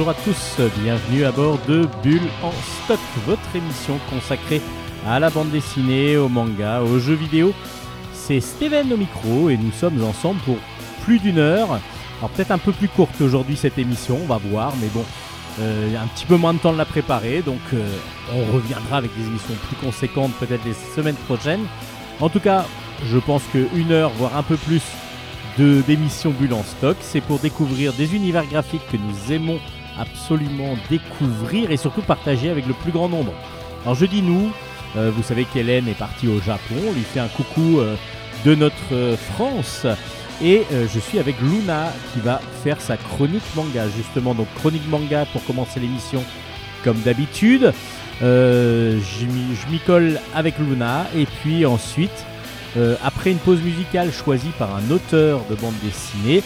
bonjour à tous, bienvenue à bord de Bulle en stock, votre émission consacrée à la bande dessinée, au manga, aux jeux vidéo. C'est Steven au micro et nous sommes ensemble pour plus d'une heure. Alors peut-être un peu plus courte aujourd'hui cette émission, on va voir, mais bon, euh, un petit peu moins de temps de la préparer, donc euh, on reviendra avec des émissions plus conséquentes peut-être les semaines prochaines. En tout cas, je pense qu'une heure, voire un peu plus d'émissions Bulle en stock, c'est pour découvrir des univers graphiques que nous aimons absolument découvrir et surtout partager avec le plus grand nombre. Alors je dis nous, euh, vous savez qu'Hélène est partie au Japon, on lui fait un coucou de notre France. Et je suis avec Luna qui va faire sa chronique manga justement. Donc chronique manga pour commencer l'émission comme d'habitude. je m'y colle avec Luna et puis ensuite euh, après une pause musicale choisie par un auteur de bande dessinée,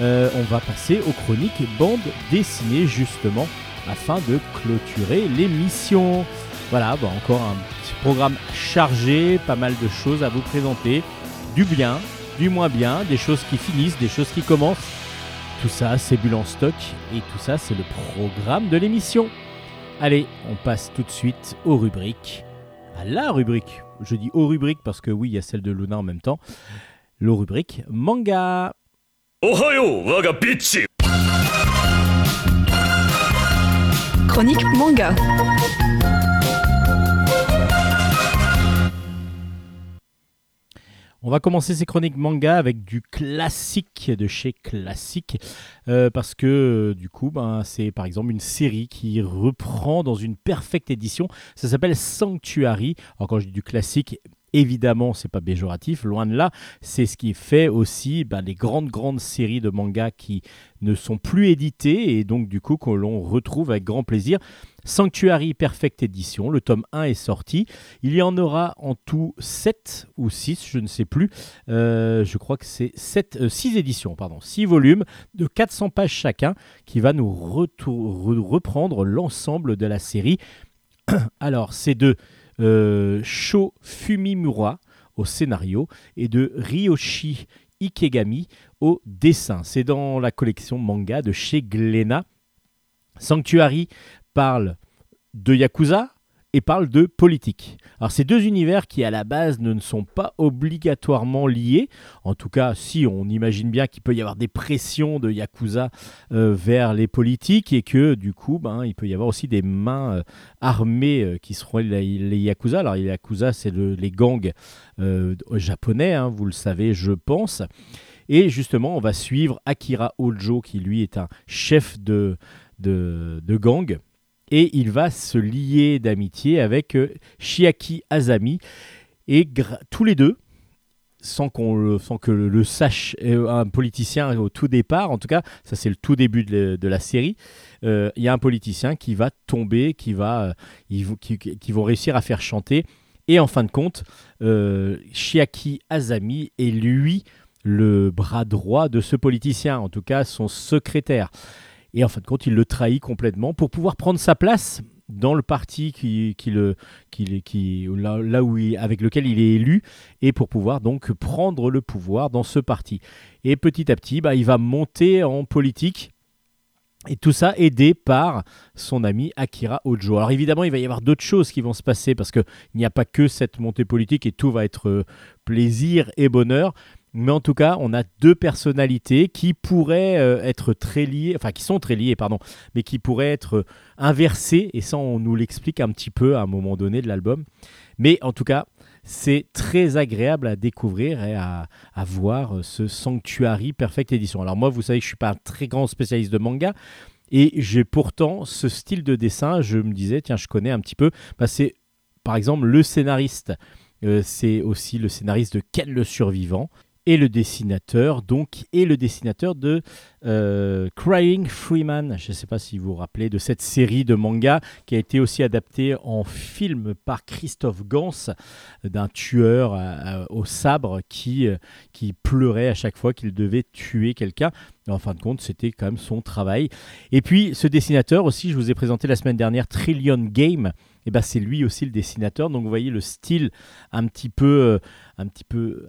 euh, on va passer aux chroniques bande dessinée justement afin de clôturer l'émission. Voilà, bah, encore un petit programme chargé, pas mal de choses à vous présenter, du bien, du moins bien, des choses qui finissent, des choses qui commencent. Tout ça, c'est Bulle en stock et tout ça, c'est le programme de l'émission. Allez, on passe tout de suite aux rubriques. À la rubrique je dis aux rubriques parce que oui, il y a celle de Luna en même temps. Le rubrique manga. Chronique manga. On va commencer ces chroniques manga avec du classique de chez Classique, euh, parce que du coup, ben, c'est par exemple une série qui reprend dans une perfecte édition. Ça s'appelle Sanctuary. Alors quand je dis du classique, Évidemment, c'est pas péjoratif, loin de là. C'est ce qui fait aussi ben, les grandes, grandes séries de manga qui ne sont plus éditées et donc du coup que l'on retrouve avec grand plaisir. Sanctuary Perfect Edition, le tome 1 est sorti. Il y en aura en tout 7 ou 6, je ne sais plus. Euh, je crois que c'est 7, 6 euh, éditions, pardon, 6 volumes de 400 pages chacun qui va nous reprendre l'ensemble de la série. Alors, c'est de euh, Sho Fumimura au scénario et de Ryoshi Ikegami au dessin. C'est dans la collection manga de chez Glénat. Sanctuary parle de Yakuza, et parle de politique. Alors ces deux univers qui à la base ne sont pas obligatoirement liés, en tout cas si on imagine bien qu'il peut y avoir des pressions de Yakuza euh, vers les politiques et que du coup ben, il peut y avoir aussi des mains euh, armées euh, qui seront les, Yakuza. Alors les Yakuza c'est les gangs japonais, hein, vous le savez je pense. Et justement on va suivre Akira Ojo qui lui est un chef de, de gang et il va se lier d'amitié avec euh, Shiaki Azami. Et tous les deux, sans, qu'on que le, sache euh, un politicien au tout départ, en tout cas, ça c'est le tout début de, la série, euh, il y a un politicien qui va tomber, qui, va, qui, vont réussir à faire chanter. Et en fin de compte, Shiaki Azami est lui le bras droit de ce politicien, en tout cas son secrétaire. Et en fin de compte, il le trahit complètement pour pouvoir prendre sa place dans le parti avec lequel il est élu et pour pouvoir donc prendre le pouvoir dans ce parti. Et petit à petit, bah, il va monter en politique. Et tout ça aidé par son ami Akira Ojo. Alors évidemment, il va y avoir d'autres choses qui vont se passer parce qu'il n'y a pas que cette montée politique et tout va être euh, plaisir et bonheur. Mais en tout cas, on a deux personnalités qui pourraient euh, être très liées, enfin qui sont très liées, pardon, mais qui pourraient être euh, inversées. Et ça, on nous l'explique un petit peu à un moment donné de l'album. Mais en tout cas, c'est très agréable à découvrir et à, voir euh, ce Sanctuary Perfect Edition. Alors moi, vous savez que je suis pas un très grand spécialiste de manga. Et j'ai pourtant ce style de dessin, je me disais, tiens, je connais un petit peu. Bah, c'est par exemple le scénariste. c'est aussi le scénariste de Ken le Survivant et le dessinateur, donc, et le dessinateur de euh, Crying Freeman. Je ne sais pas si vous vous rappelez de cette série de manga qui a été aussi adaptée en film par Christophe Gans, d'un tueur au sabre qui, euh, qui pleurait à chaque fois qu'il devait tuer quelqu'un. En fin de compte, c'était quand même son travail. Et puis, ce dessinateur aussi, je vous ai présenté la semaine dernière Trillion Game. Et ben, c'est lui aussi le dessinateur. Donc, vous voyez le style un petit peu, euh, un petit peu,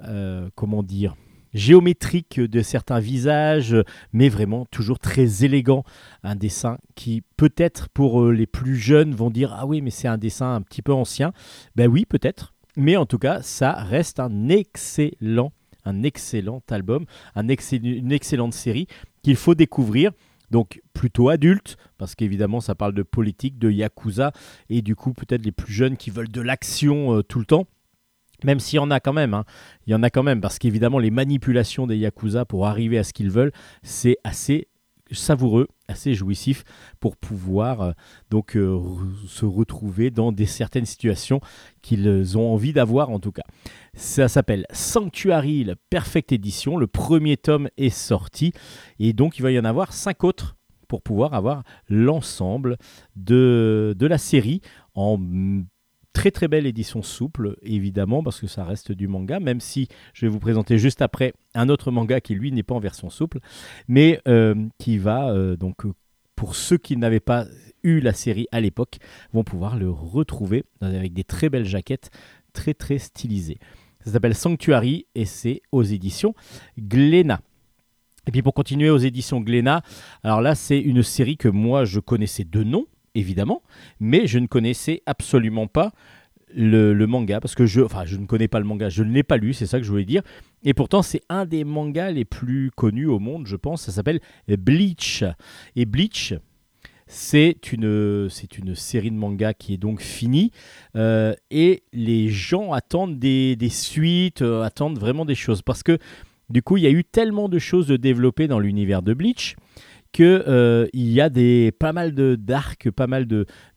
comment dire, géométrique de certains visages, mais vraiment toujours très élégant. Un dessin qui peut-être pour euh, les plus jeunes vont dire ah oui mais c'est un dessin un petit peu ancien. Ben oui peut-être, mais en tout cas ça reste un excellent, un excellent album, un une excellente série qu'il faut découvrir. Donc plutôt adulte, parce qu'évidemment ça parle de politique, de yakuza, et du coup peut-être les plus jeunes qui veulent de l'action euh, tout le temps. Même s'il y en a quand même, hein. il y en a quand même, parce qu'évidemment les manipulations des Yakuza pour arriver à ce qu'ils veulent, c'est assez savoureux, assez jouissif pour pouvoir euh, donc euh, se retrouver dans des certaines situations qu'ils ont envie d'avoir en tout cas. Ça s'appelle Sanctuary, la Perfect Edition. Le premier tome est sorti et donc il va y en avoir cinq autres pour pouvoir avoir l'ensemble de, de la série en Très très belle édition souple, évidemment, parce que ça reste du manga, même si je vais vous présenter juste après un autre manga qui lui n'est pas en version souple, mais euh, qui va euh, donc pour ceux qui n'avaient pas eu la série à l'époque, vont pouvoir le retrouver avec des très belles jaquettes très très stylisées. Ça s'appelle Sanctuary et c'est aux éditions Glénat. Et puis pour continuer aux éditions Glénat, alors là c'est une série que moi je connaissais de nom, évidemment, mais je ne connaissais absolument pas le, manga parce que je, enfin, je ne connais pas le manga, je ne l'ai pas lu, c'est ça que je voulais dire. Et pourtant, c'est un des mangas les plus connus au monde, je pense. Ça s'appelle Bleach. Et Bleach, c'est une, c'est une série de mangas qui est donc finie. Euh, et les gens attendent des, suites, euh, attendent vraiment des choses. Parce que du coup, il y a eu tellement de choses de développer dans l'univers de Bleach qu'il euh, y a des, pas mal d'arcs, pas mal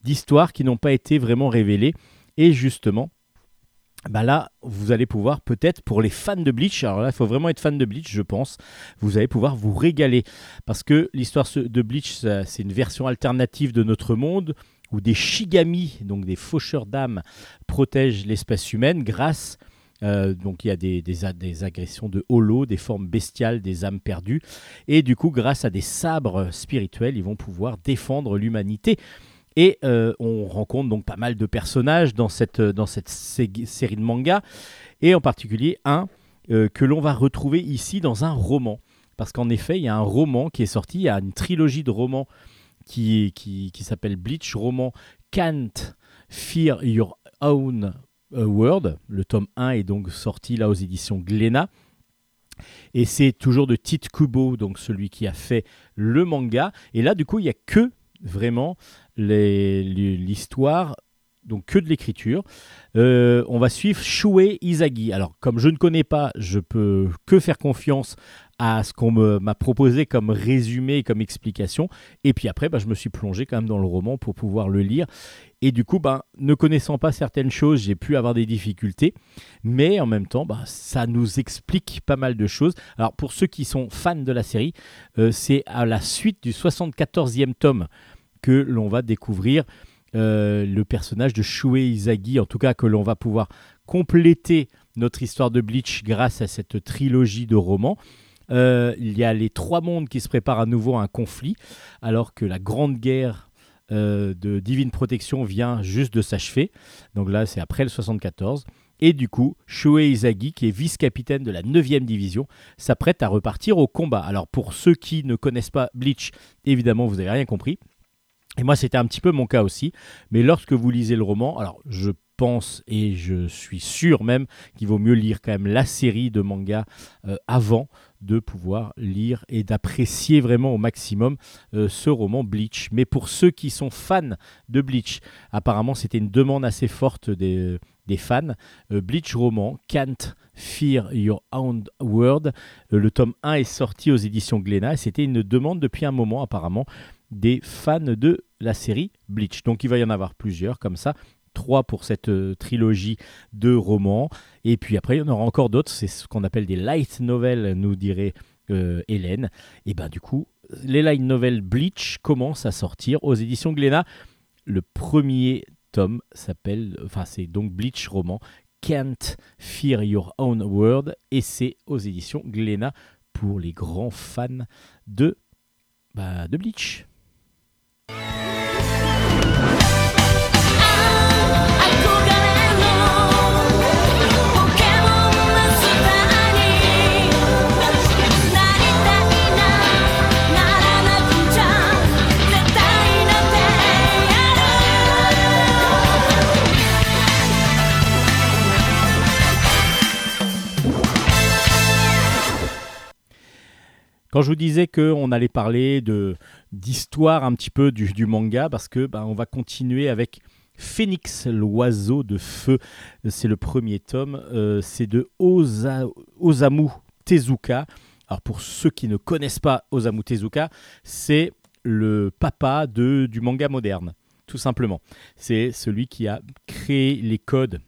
d'histoires qui n'ont pas été vraiment révélées. Et justement, bah là, vous allez pouvoir peut-être, pour les fans de Bleach, alors là, il faut vraiment être fan de Bleach, je pense, vous allez pouvoir vous régaler. Parce que l'histoire de Bleach, c'est une version alternative de notre monde où des Shigami, donc des faucheurs d'âmes, protègent l'espèce humaine grâce euh, donc il y a des, agressions de holo, des formes bestiales, des âmes perdues. Et du coup, grâce à des sabres spirituels, ils vont pouvoir défendre l'humanité. Et euh, on rencontre donc pas mal de personnages dans cette, série de mangas, et en particulier un euh, que l'on va retrouver ici dans un roman. Parce qu'en effet, il y a un roman qui est sorti, il y a une trilogie de romans qui, qui s'appelle Bleach, roman Can't Fear Your Own World. Le tome 1 est donc sorti là aux éditions Glénat. Et c'est toujours de Tite Kubo, donc celui qui a fait le manga. Et là, du coup, il n'y a que vraiment l'histoire, donc que de l'écriture. Euh, on va suivre Shuei Izagi. Alors, comme je ne connais pas, je peux que faire confiance à ce qu'on m'a proposé comme résumé, comme explication. Et puis après, bah, je me suis plongé quand même dans le roman pour pouvoir le lire. Et du coup, bah, ne connaissant pas certaines choses, j'ai pu avoir des difficultés. Mais en même temps, bah, ça nous explique pas mal de choses. Alors pour ceux qui sont fans de la série, euh, c'est à la suite du 74e tome que l'on va découvrir euh, le personnage de Shuei Izagi, en tout cas que l'on va pouvoir compléter notre histoire de Bleach grâce à cette trilogie de romans. Euh, il y a les trois mondes qui se préparent à nouveau à un conflit, alors que la grande guerre euh, de Divine Protection vient juste de s'achever. Donc là, c'est après le 74. Et du coup, Shuei Izagi, qui est vice-capitaine de la 9e division, s'apprête à repartir au combat. Alors pour ceux qui ne connaissent pas Bleach, évidemment, vous n'avez rien compris. Et moi, c'était un petit peu mon cas aussi. Mais lorsque vous lisez le roman, alors je et je suis sûr même qu'il vaut mieux lire quand même la série de manga euh, avant de pouvoir lire et d'apprécier vraiment au maximum euh, ce roman Bleach. Mais pour ceux qui sont fans de Bleach, apparemment c'était une demande assez forte des, fans. Euh, Bleach roman, Can't Fear Your Own World. Le tome 1 est sorti aux éditions Glénat. C'était une demande depuis un moment apparemment des fans de la série Bleach. Donc il va y en avoir plusieurs comme ça. Trois pour cette trilogie de romans. Et puis après, il y en aura encore d'autres. C'est ce qu'on appelle des light novels, nous dirait euh, Hélène. Et ben du coup, les light novels Bleach commencent à sortir aux éditions Glénat. Le premier tome s'appelle, enfin c'est donc Bleach roman, Can't Fear Your Own World, et c'est aux éditions Glénat pour les grands fans de, bah, de Bleach. Quand je vous disais qu'on allait parler d'histoire un petit peu du, manga, parce que ben, on va continuer avec Phoenix, l'oiseau de feu. C'est le premier tome. euh, c'est de Osa- Osamu Tezuka. Alors pour ceux qui ne connaissent pas Osamu Tezuka, c'est le papa du manga moderne, tout simplement. C'est celui qui a créé les codes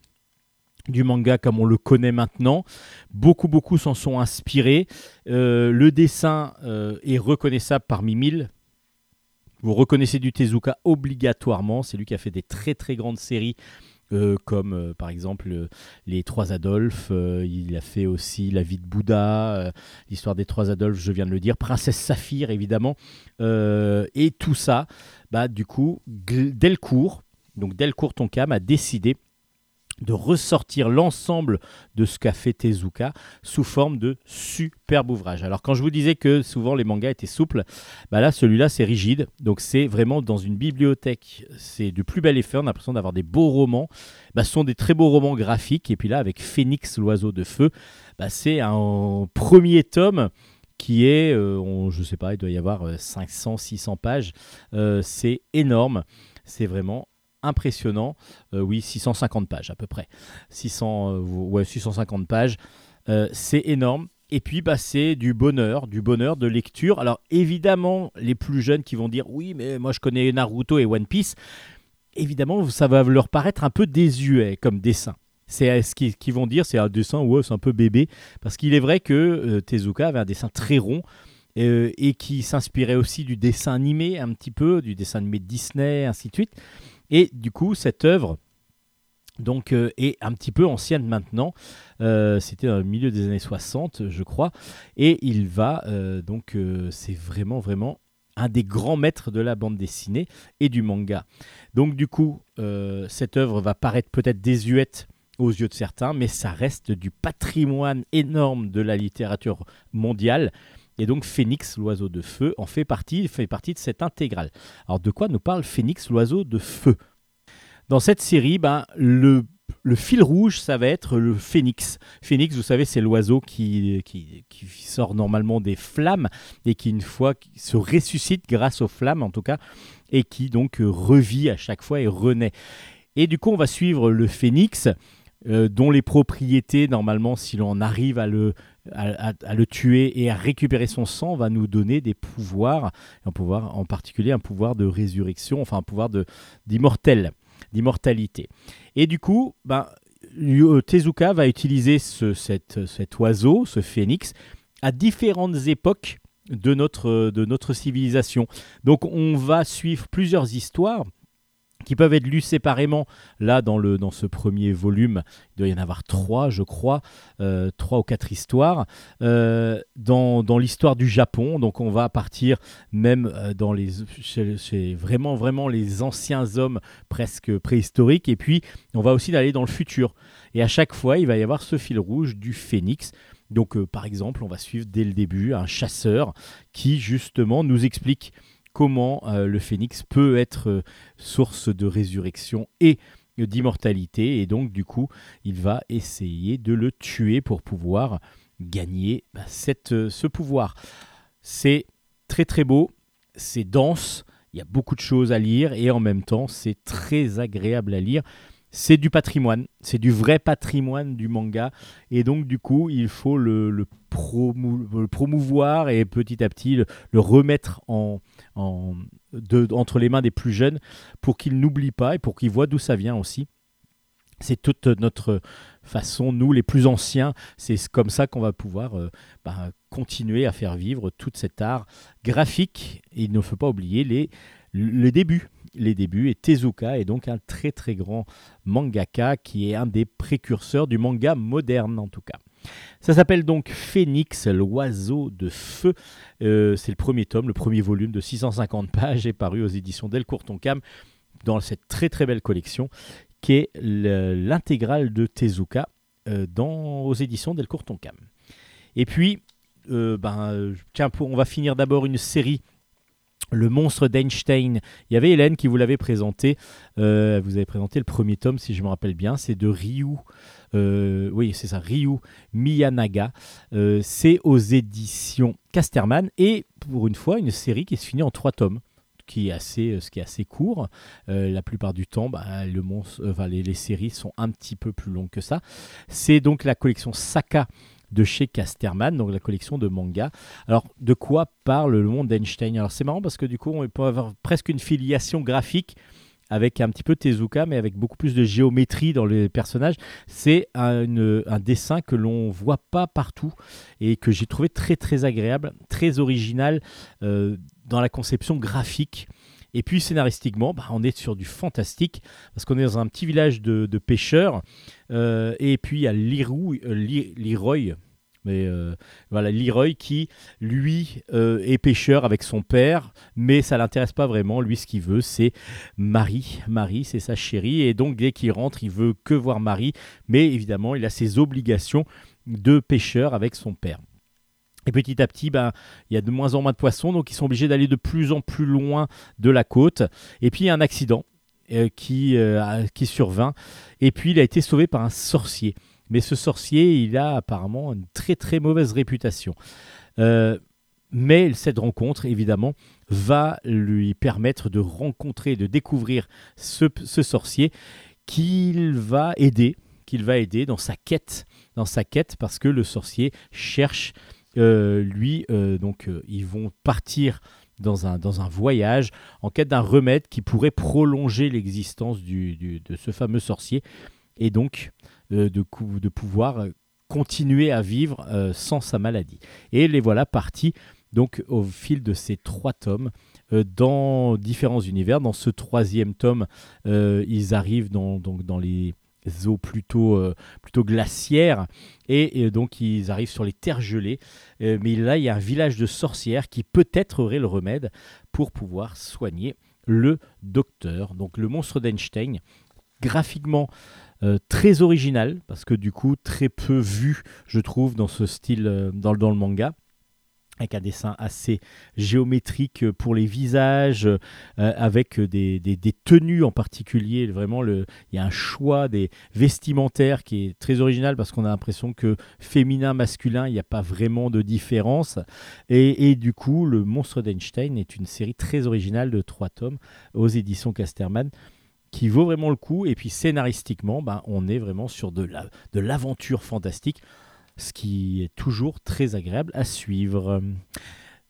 du manga comme on le connaît maintenant. Beaucoup, beaucoup s'en sont inspirés. Euh, le dessin euh, est reconnaissable parmi mille. Vous reconnaissez du Tezuka obligatoirement. C'est lui qui a fait des très, très grandes séries. euh, comme par exemple les trois Adolphes, il a fait aussi La vie de Bouddha, l'histoire des trois Adolphes, je viens de le dire, Princesse Saphir évidemment, et tout ça, bah, du coup, Delcourt, donc Delcourt Tonkam a décidé de ressortir l'ensemble de ce qu'a fait Tezuka sous forme de superbe ouvrage. Alors quand je vous disais que souvent les mangas étaient souples, bah là celui-là c'est rigide, donc c'est vraiment dans une bibliothèque, c'est du plus bel effet, on a l'impression d'avoir des beaux romans, bah, ce sont des très beaux romans graphiques, et puis là avec Phoenix l'oiseau de feu, bah, c'est un premier tome qui est, euh, je sais pas, il doit y avoir euh, 500, 600 pages, Euh, c'est énorme, c'est vraiment impressionnant. Euh, oui, 650 pages à peu près. 600, euh, 650 pages. Euh, c'est énorme. Et puis, bah, c'est du bonheur, du bonheur de lecture. Alors, évidemment, les plus jeunes qui vont dire Oui, mais moi je connais Naruto et One Piece. Évidemment, ça va leur paraître un peu désuet comme dessin. C'est ce qu'ils vont dire, c'est un dessin, ouais, c'est un peu bébé. Parce qu'il est vrai que Tezuka avait un dessin très rond et qui s'inspirait aussi du dessin animé un petit peu, du dessin animé de Disney, ainsi de suite. Et du coup, cette œuvre donc, euh, est un petit peu ancienne maintenant. Euh, C'était le milieu des années 60, je crois. Et il va, euh, donc, c'est vraiment, vraiment un des grands maîtres de la bande dessinée et du manga. Donc, du coup, cette œuvre va paraître peut-être désuète aux yeux de certains, mais ça reste du patrimoine énorme de la littérature mondiale. Et donc Phoenix, l'oiseau de feu, en fait partie, fait partie de cette intégrale. Alors de quoi nous parle Phoenix, l'oiseau de feu? Dans cette série, ben, le, fil rouge, ça va être le phénix. Phénix, vous savez, c'est l'oiseau qui, qui, qui sort normalement des flammes et qui, une fois, se ressuscite grâce aux flammes, en tout cas, et qui donc revit à chaque fois et renaît. Et du coup, on va suivre le phénix, euh, dont les propriétés, normalement, si l'on arrive à le, à, le tuer et à récupérer son sang, va nous donner des pouvoirs, un pouvoir, en particulier un pouvoir de résurrection, enfin un pouvoir d'immortel, d'immortalité. Et du coup, ben, Yu- Tezuka va utiliser ce- cet oiseau, ce phénix, à différentes époques de notre, de notre civilisation. Donc on va suivre plusieurs histoires qui peuvent être lues séparément. Là, dans, le, dans ce premier volume, il doit y en avoir trois, je crois, euh, trois ou quatre histoires. Euh, dans dans l'histoire du Japon, donc on va partir même euh, dans les, chez, vraiment, vraiment les anciens hommes presque préhistoriques, et puis on va aussi aller dans le futur. Et à chaque fois, il va y avoir ce fil rouge du phénix. Donc, par exemple, on va suivre dès le début un chasseur qui, justement, nous explique comment euh, le phénix peut être euh, source de résurrection et d'immortalité. Et donc, du coup, il va essayer de le tuer pour pouvoir gagner bah, euh, ce pouvoir. C'est très très beau, c'est dense, il y a beaucoup de choses à lire et en même temps, c'est très agréable à lire. C'est du patrimoine, c'est du vrai patrimoine du manga. Et donc, du coup, il faut le, le promou- le promouvoir et petit à petit le, remettre entre les mains des plus jeunes pour qu'ils n'oublient pas et pour qu'ils voient d'où ça vient aussi. C'est toute notre façon, nous les plus anciens, c'est comme ça qu'on va pouvoir euh, bah, continuer à faire vivre tout cet art graphique. Et il ne faut pas oublier les, les débuts. Les débuts, et Tezuka est donc un très très grand mangaka qui est un des précurseurs du manga moderne en tout cas. Ça s'appelle donc Phoenix, l'oiseau de feu. Euh, c'est le premier tome, le premier volume de 650 pages est paru aux éditions Delcourt Tonkam dans cette très très belle collection qui est le- l'intégrale de Tezuka euh, dans, aux éditions Delcourt Tonkam. Et puis, euh, ben, euh, tiens, on va finir d'abord une série le monstre d'Einstein. Il y avait Hélène qui vous l'avait présenté. Euh, vous avez présenté le premier tome, si je me rappelle bien. C'est de Ryu. euh, oui, c'est ça, Ryu Miyanaga. Euh, c'est aux éditions Casterman. Et pour une fois, une série qui se finit en trois tomes. Qui est assez, ce qui est assez court. La plupart du temps, bah, le monstre, les séries sont un petit peu plus longues que ça. C'est donc la collection Saka de chez Casterman, donc la collection de manga. Alors, de quoi parle le monde d'Einstein? Alors, c'est marrant parce que du coup, on peut avoir presque une filiation graphique avec un petit peu Tezuka, mais avec beaucoup plus de géométrie dans les personnages. C'est un, dessin que l'on voit pas partout et que j'ai trouvé très très agréable, très original euh, dans la conception graphique. Et puis scénaristiquement, bah, on est sur du fantastique parce qu'on est dans un petit village de, pêcheurs. Euh, et puis il y a Leroy, euh, Leroy, mais euh, voilà Leroy qui lui est pêcheur avec son père, mais ça l'intéresse pas vraiment. Lui, ce qu'il veut, c'est Marie. Marie, c'est sa chérie, et donc dès qu'il rentre, il veut que voir Marie. Mais évidemment, il a ses obligations de pêcheur avec son père. Et petit à petit, ben, il y a de moins en moins de poissons, donc ils sont obligés d'aller de plus en plus loin de la côte. Et puis il y a un accident euh, qui, euh, qui survint, et puis il a été sauvé par un sorcier. Mais ce sorcier, il a apparemment une très très mauvaise réputation. Euh, mais cette rencontre, évidemment, va lui permettre de rencontrer, de découvrir ce, ce sorcier qu'il va aider, qu'il va aider dans sa quête, dans sa quête, parce que le sorcier cherche, lui, euh, donc euh, ils vont partir dans un, dans un voyage en quête d'un remède qui pourrait prolonger l'existence de ce fameux sorcier et donc euh, de, de pouvoir euh, continuer à vivre euh, sans sa maladie. Et les voilà partis donc au fil de ces trois tomes euh, dans différents univers. Dans ce troisième tome, euh, ils arrivent donc dans les eaux plutôt, euh, plutôt glaciaires et, donc ils arrivent sur les terres gelées. Euh, mais là, il y a un village de sorcières qui peut-être aurait le remède pour pouvoir soigner le docteur. Donc le monstre d'Einstein, graphiquement euh, très original, parce que du coup très peu vu, je trouve, dans ce style, dans, le- dans le manga avec un dessin assez géométrique pour les visages, euh, avec des, tenues en particulier. Vraiment, il y a un choix des vestimentaires qui est très original parce qu'on a l'impression que féminin, masculin, il n'y a pas vraiment de différence. Et, du coup, Le Monstre d'Einstein est une série très originale de trois tomes aux éditions Casterman qui vaut vraiment le coup. Et puis scénaristiquement, ben, on est vraiment sur de l'aventure fantastique ce qui est toujours très agréable à suivre.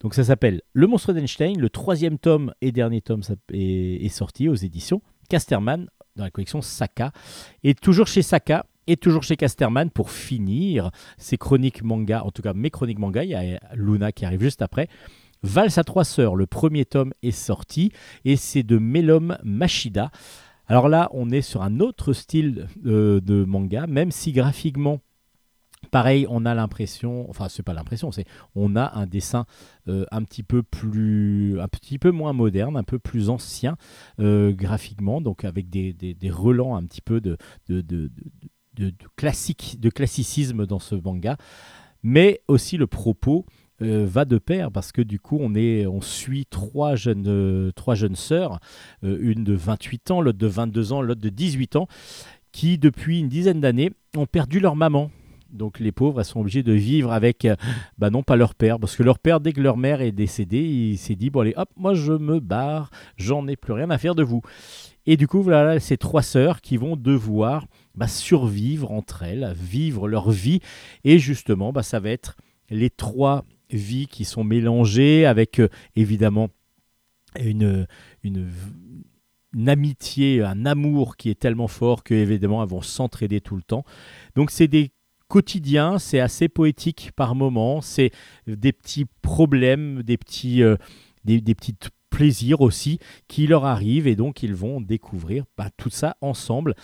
Donc ça s'appelle Le Monstre d'Einstein, le troisième tome et dernier tome est, sorti aux éditions Casterman dans la collection Saka. Et toujours chez Saka et toujours chez Casterman pour finir ces chroniques manga, en tout cas mes chroniques manga, il y a Luna qui arrive juste après. Valse à trois sœurs, le premier tome est sorti et c'est de Melom Machida. Alors là, on est sur un autre style euh, de manga, même si graphiquement Pareil, on a l'impression, enfin c'est pas l'impression, c'est on a un dessin euh, un petit peu moins moderne, un peu plus ancien euh, graphiquement, donc avec des, des- relents un petit peu de, classique, de classicisme dans ce manga, mais aussi le propos euh, va de pair parce que du coup on est, on suit trois jeunes, sœurs, une de 28 ans, l'autre de 22 ans, l'autre de 18 ans, qui depuis une dizaine d'années ont perdu leur maman. Donc les pauvres, elles sont obligées de vivre avec, euh, bah non pas leur père, parce que leur père, dès que leur mère est décédée, il s'est dit, bon allez, hop, moi je me barre, j'en ai plus rien à faire de vous. Et du coup, voilà ces trois sœurs qui vont devoir bah, survivre entre elles, vivre leur vie, et justement, bah, ça va être les trois vies qui sont mélangées avec euh, évidemment une, une, une amitié, un amour qui est tellement fort que évidemment elles vont s'entraider tout le temps. Donc c'est des quotidiens, c'est assez poétique par moments, c'est des petits problèmes, des petits, euh, des, des plaisirs aussi qui leur arrivent et donc ils vont découvrir bah, tout ça ensemble.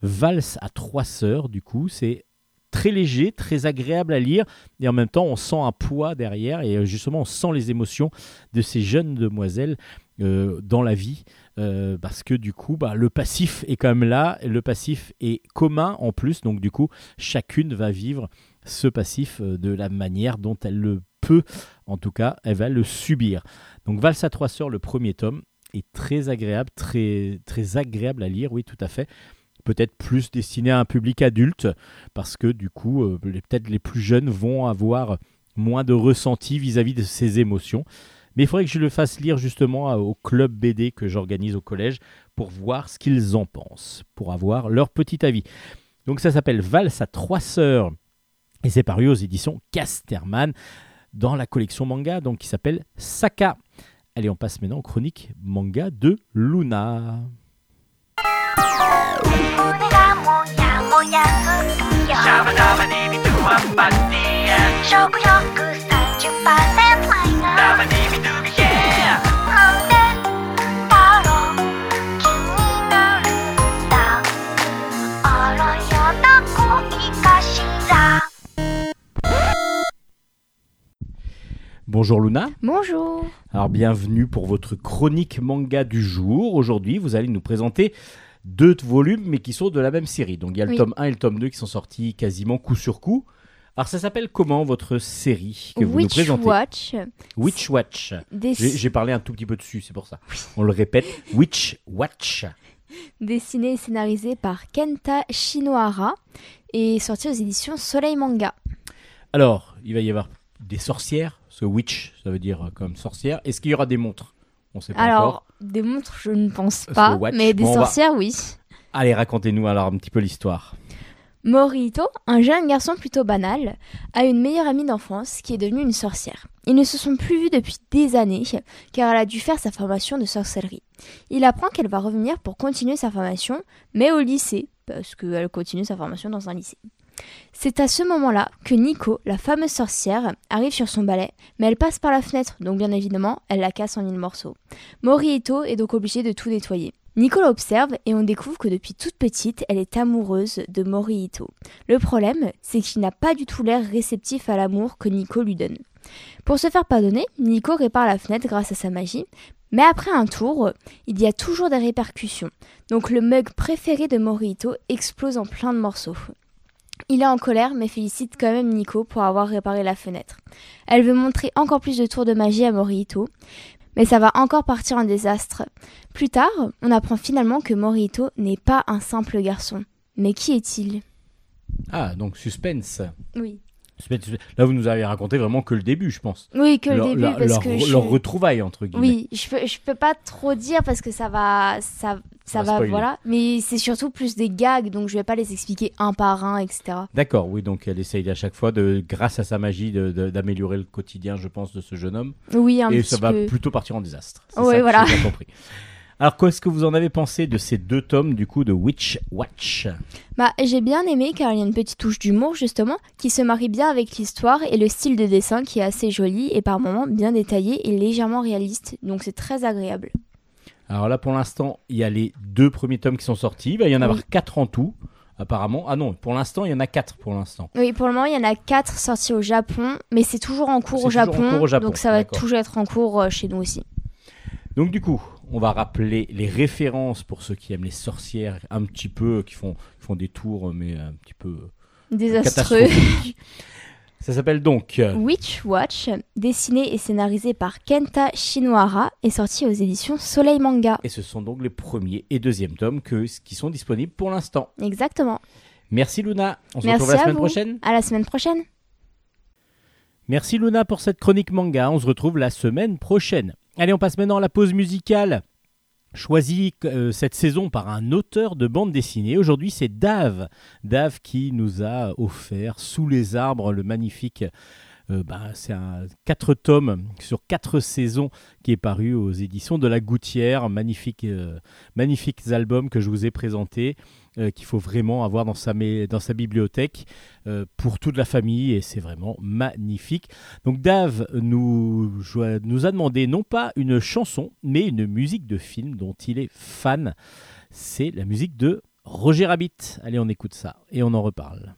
Valse à trois sœurs, du coup, c'est très léger, très agréable à lire et en même temps on sent un poids derrière et euh, justement on sent les émotions de ces jeunes demoiselles euh, dans la vie euh, parce que du coup bah, le passif est quand même là, le passif est commun en plus donc du coup chacune va vivre ce passif euh, de la manière dont elle le peut peu, en tout cas, elle va le subir. Donc Valse à trois sœurs, le premier tome, est très agréable, très, agréable à lire, oui, tout à fait. Peut-être plus destiné à un public adulte, parce que du coup, euh, peut-être les plus jeunes vont avoir moins de ressenti vis-à-vis de ces émotions. Mais il faudrait que je le fasse lire justement au club BD que j'organise au collège pour voir ce qu'ils en pensent, pour avoir leur petit avis. Donc ça s'appelle Valse à trois sœurs et c'est paru aux éditions Casterman dans la collection manga donc qui s'appelle Saka. Allez, on passe maintenant aux chroniques manga de Luna. Bonjour Luna. Bonjour. Alors bienvenue pour votre chronique manga du jour. Aujourd'hui, vous allez nous présenter deux volumes mais qui sont de la même série. Donc il y a le Oui. tome 1 et le tome 2 qui sont sortis quasiment coup sur coup. Alors ça s'appelle comment votre série que vous nous Witch présentez Watch. Witch Watch. Des- j'ai parlé un tout petit peu dessus, c'est pour ça. On le répète, Witch Watch. Dessiné et scénarisé par Kenta Shinohara et sorti aux éditions Soleil Manga. Alors, il va y avoir des sorcières, ce witch, ça veut dire euh, comme sorcière. Est-ce qu'il y aura des montres? On sait pas Alors, encore. des montres, je ne pense pas, Watch, mais des bon, on va- sorcières, oui. Allez, racontez-nous alors un petit peu l'histoire. Morihito, un jeune garçon plutôt banal, a une meilleure amie d'enfance qui est devenue une sorcière. Ils ne se sont plus vus depuis des années, car elle a dû faire sa formation de sorcellerie. Il apprend qu'elle va revenir pour continuer sa formation, mais au lycée, parce qu'elle continue sa formation dans un lycée. C'est à ce moment-là que Nico, la fameuse sorcière, arrive sur son balai, mais elle passe par la fenêtre, donc bien évidemment, elle la casse en mille morceaux. Morihito est donc obligé de tout nettoyer. Nico l'observe et on découvre que depuis toute petite, elle est amoureuse de Morihito. Le problème, c'est qu'il n'a pas du tout l'air réceptif à l'amour que Nico lui donne. Pour se faire pardonner, Nico répare la fenêtre grâce à sa magie, mais après un tour, il y a toujours des répercussions. Donc le mug préféré de Morihito explose en plein de morceaux. Il est en colère mais félicite quand même Nico pour avoir réparé la fenêtre. Elle veut montrer encore plus de tours de magie à Morihito, mais ça va encore partir en désastre. Plus tard, on apprend finalement que Morihito n'est pas un simple garçon. Mais qui est-il? Ah, donc suspense. Oui. Là, vous nous avez raconté vraiment que le début, je pense. Oui, que le début, leur- parce leur- que je... leur retrouvaille, entre guillemets. Oui, je peux, je peux pas trop dire parce que ça va, ça, ça va spoiler. voilà. Mais c'est surtout plus des gags, donc je vais pas les expliquer un par un, etc. D'accord, oui, donc elle essaye à chaque fois, de, grâce à sa magie, d'améliorer le quotidien, je pense, de ce jeune homme. Oui, un et petit ça va peu. plutôt partir en désastre. Que voilà. j'ai compris. Alors, qu'est-ce que vous en avez pensé de ces deux tomes, du coup, de Witch Watch? Bah, j'ai bien aimé car il y a une petite touche d'humour justement qui se marie bien avec l'histoire et le style de dessin qui est assez joli et par moments bien détaillé et légèrement réaliste. Donc c'est très agréable. Alors là, pour l'instant, il y a les deux premiers tomes qui sont sortis. Il va y en avoir quatre en tout, apparemment. Ah non, pour l'instant, il y en a quatre pour l'instant. Oui, pour le moment, il y en a quatre sortis au Japon, mais c'est toujours en cours, au en Japon, cours au Japon, donc ça va toujours être en cours euh, chez nous aussi. Donc du coup, on va rappeler les références pour ceux qui aiment les sorcières un petit peu, qui font, font des tours, mais un petit peu Désastreux. Ça s'appelle donc euh, Witch Watch, dessiné et scénarisé par Kenta Shinohara, est sorti aux éditions Soleil Manga. et ce sont donc les premiers et deuxième tomes que, qui sont disponibles pour l'instant. Exactement. Merci Luna, on se Merci retrouve la à semaine vous. prochaine. À la semaine prochaine. Merci Luna pour cette chronique manga. On se retrouve la semaine prochaine. Allez, on passe maintenant à la pause musicale. Choisie euh, cette saison par un auteur de bande dessinée. Aujourd'hui, c'est Dave. Dave qui nous a offert Sous les arbres le magnifique. Euh, bah, c'est un quatre tomes sur quatre saisons qui est paru aux éditions de La Gouttière. Magnifique, euh, magnifiques albums que je vous ai présentés, euh, qu'il faut vraiment avoir dans sa, dans sa bibliothèque pour toute la famille et c'est vraiment magnifique. Donc Dave nous, nous a demandé non pas une chanson, mais une musique de film dont il est fan. C'est la musique de Roger Rabbit. Allez, on écoute ça et on en reparle.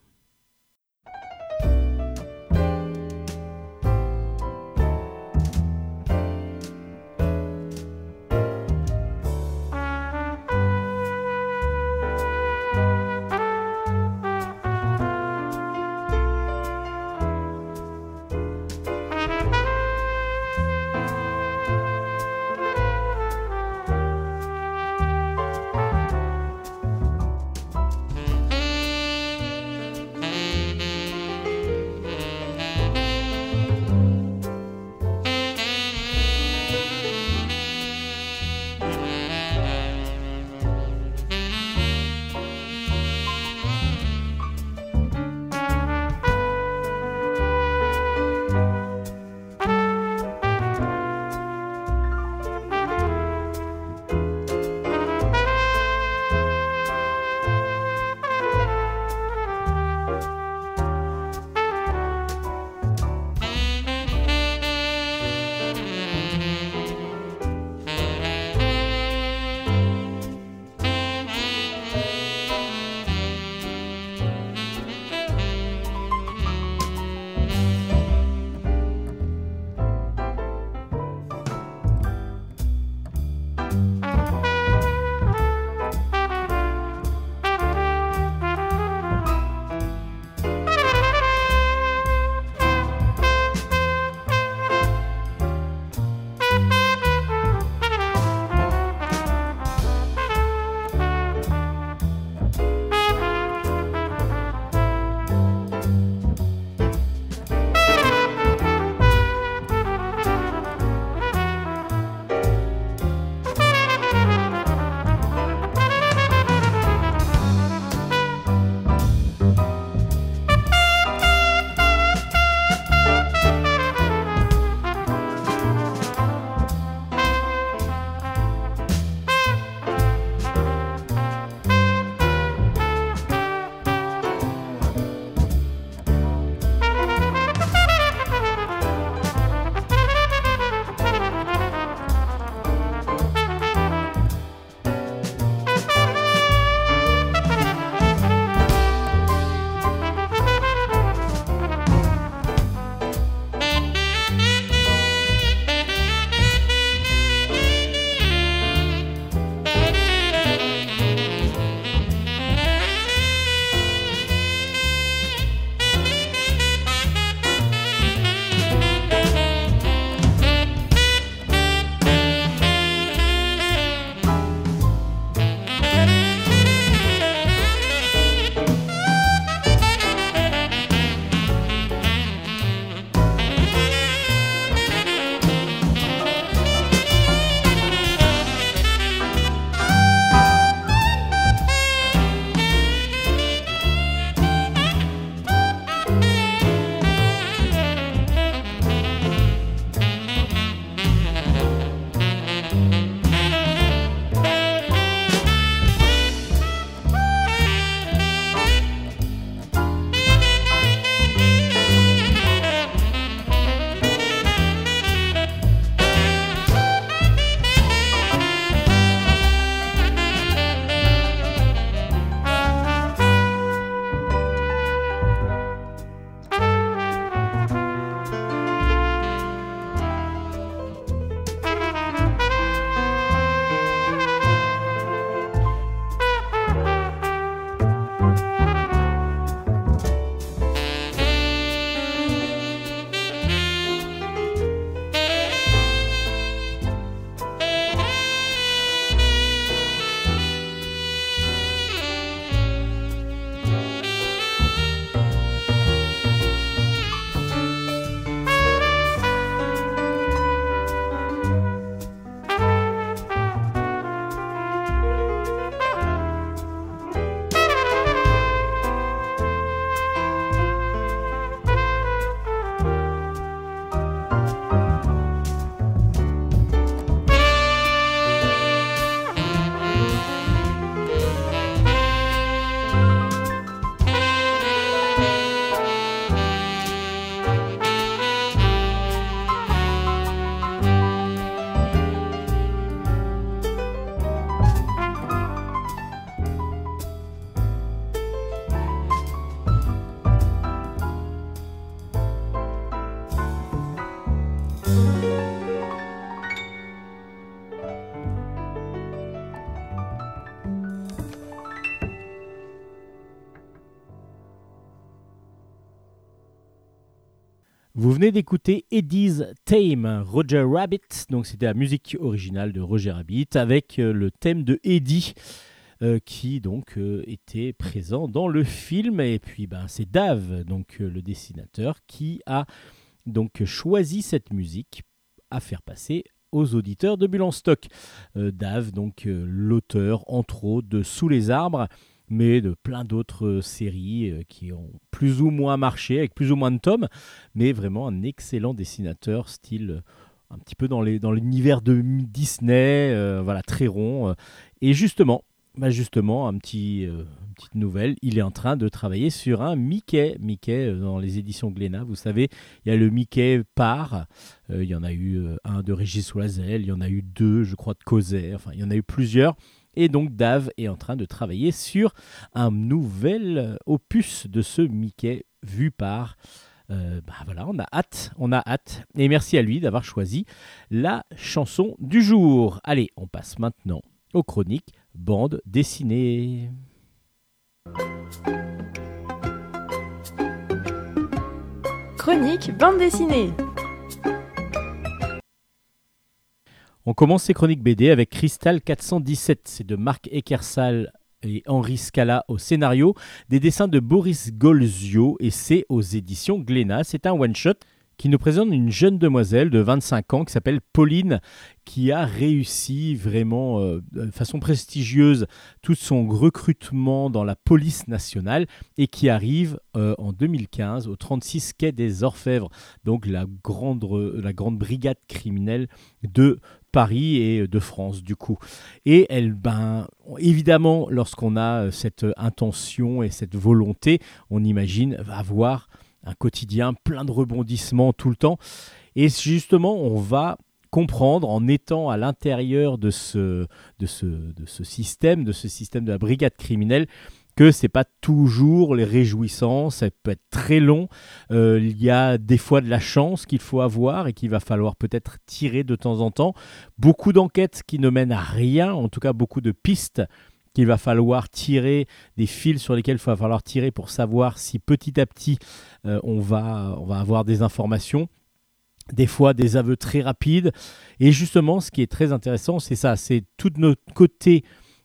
D'écouter Eddie's Theme, Roger Rabbit. Donc c'était la musique originale de Roger Rabbit avec euh, le thème de Eddie. euh, qui donc euh, était présent dans le film et puis ben c'est Dave donc le dessinateur qui a donc choisi cette musique à faire passer aux auditeurs de Bulle en stock. Dave donc l'auteur entre autres de Sous les arbres mais de plein d'autres euh, séries euh, qui ont plus ou moins marché avec plus ou moins de tomes mais vraiment un excellent dessinateur style euh, un petit peu dans les dans l'univers de Disney voilà très rond et justement bah justement, un petit, une petite nouvelle, il est en train de travailler sur un Mickey. Mickey dans les éditions Glénat, vous savez, il y a le Mickey par, il y en a eu un de Régis Loisel, il y en a eu deux, je crois, de Causet, enfin, il y en a eu plusieurs. Et donc Dave est en train de travailler sur un nouvel euh, opus de ce Mickey vu par... Euh, bah voilà, on a hâte, on a hâte. Et merci à lui d'avoir choisi la chanson du jour. Allez, on passe maintenant aux chroniques bande dessinée. Chronique bande dessinée. On commence ces chroniques BD avec Crystal 417. C'est de Marc Eckersal et Henri Scala au scénario, des dessins de Boris Golzio et c'est aux éditions Glénat. C'est un one-shot qui nous présente une jeune demoiselle de 25 ans qui s'appelle Pauline, qui a réussi vraiment euh, de façon prestigieuse tout son recrutement dans la police nationale et qui arrive euh, en 2015 au 36 quai des Orfèvres, donc la grande, la grande brigade criminelle de Paris et de France du coup. Et elle, ben, évidemment, lorsqu'on a euh, cette intention et cette volonté, on imagine va avoir un quotidien plein de rebondissements tout le temps. Et justement, on va comprendre en étant à l'intérieur de ce, de, ce, de ce système, de ce système de la brigade criminelle, que c'est pas toujours les réjouissants, ça peut être très long. Euh, il y a des fois de la chance qu'il faut avoir et qu'il va falloir peut-être tirer de temps en temps. Beaucoup d'enquêtes qui ne mènent à rien, en tout cas beaucoup de pistes qu'il va falloir tirer, des fils sur lesquels il va falloir tirer pour savoir si petit à petit euh, on, va, on va avoir des informations. Des fois des aveux très rapides. Et justement, ce qui est très intéressant, c'est ça, c'est tout notre côté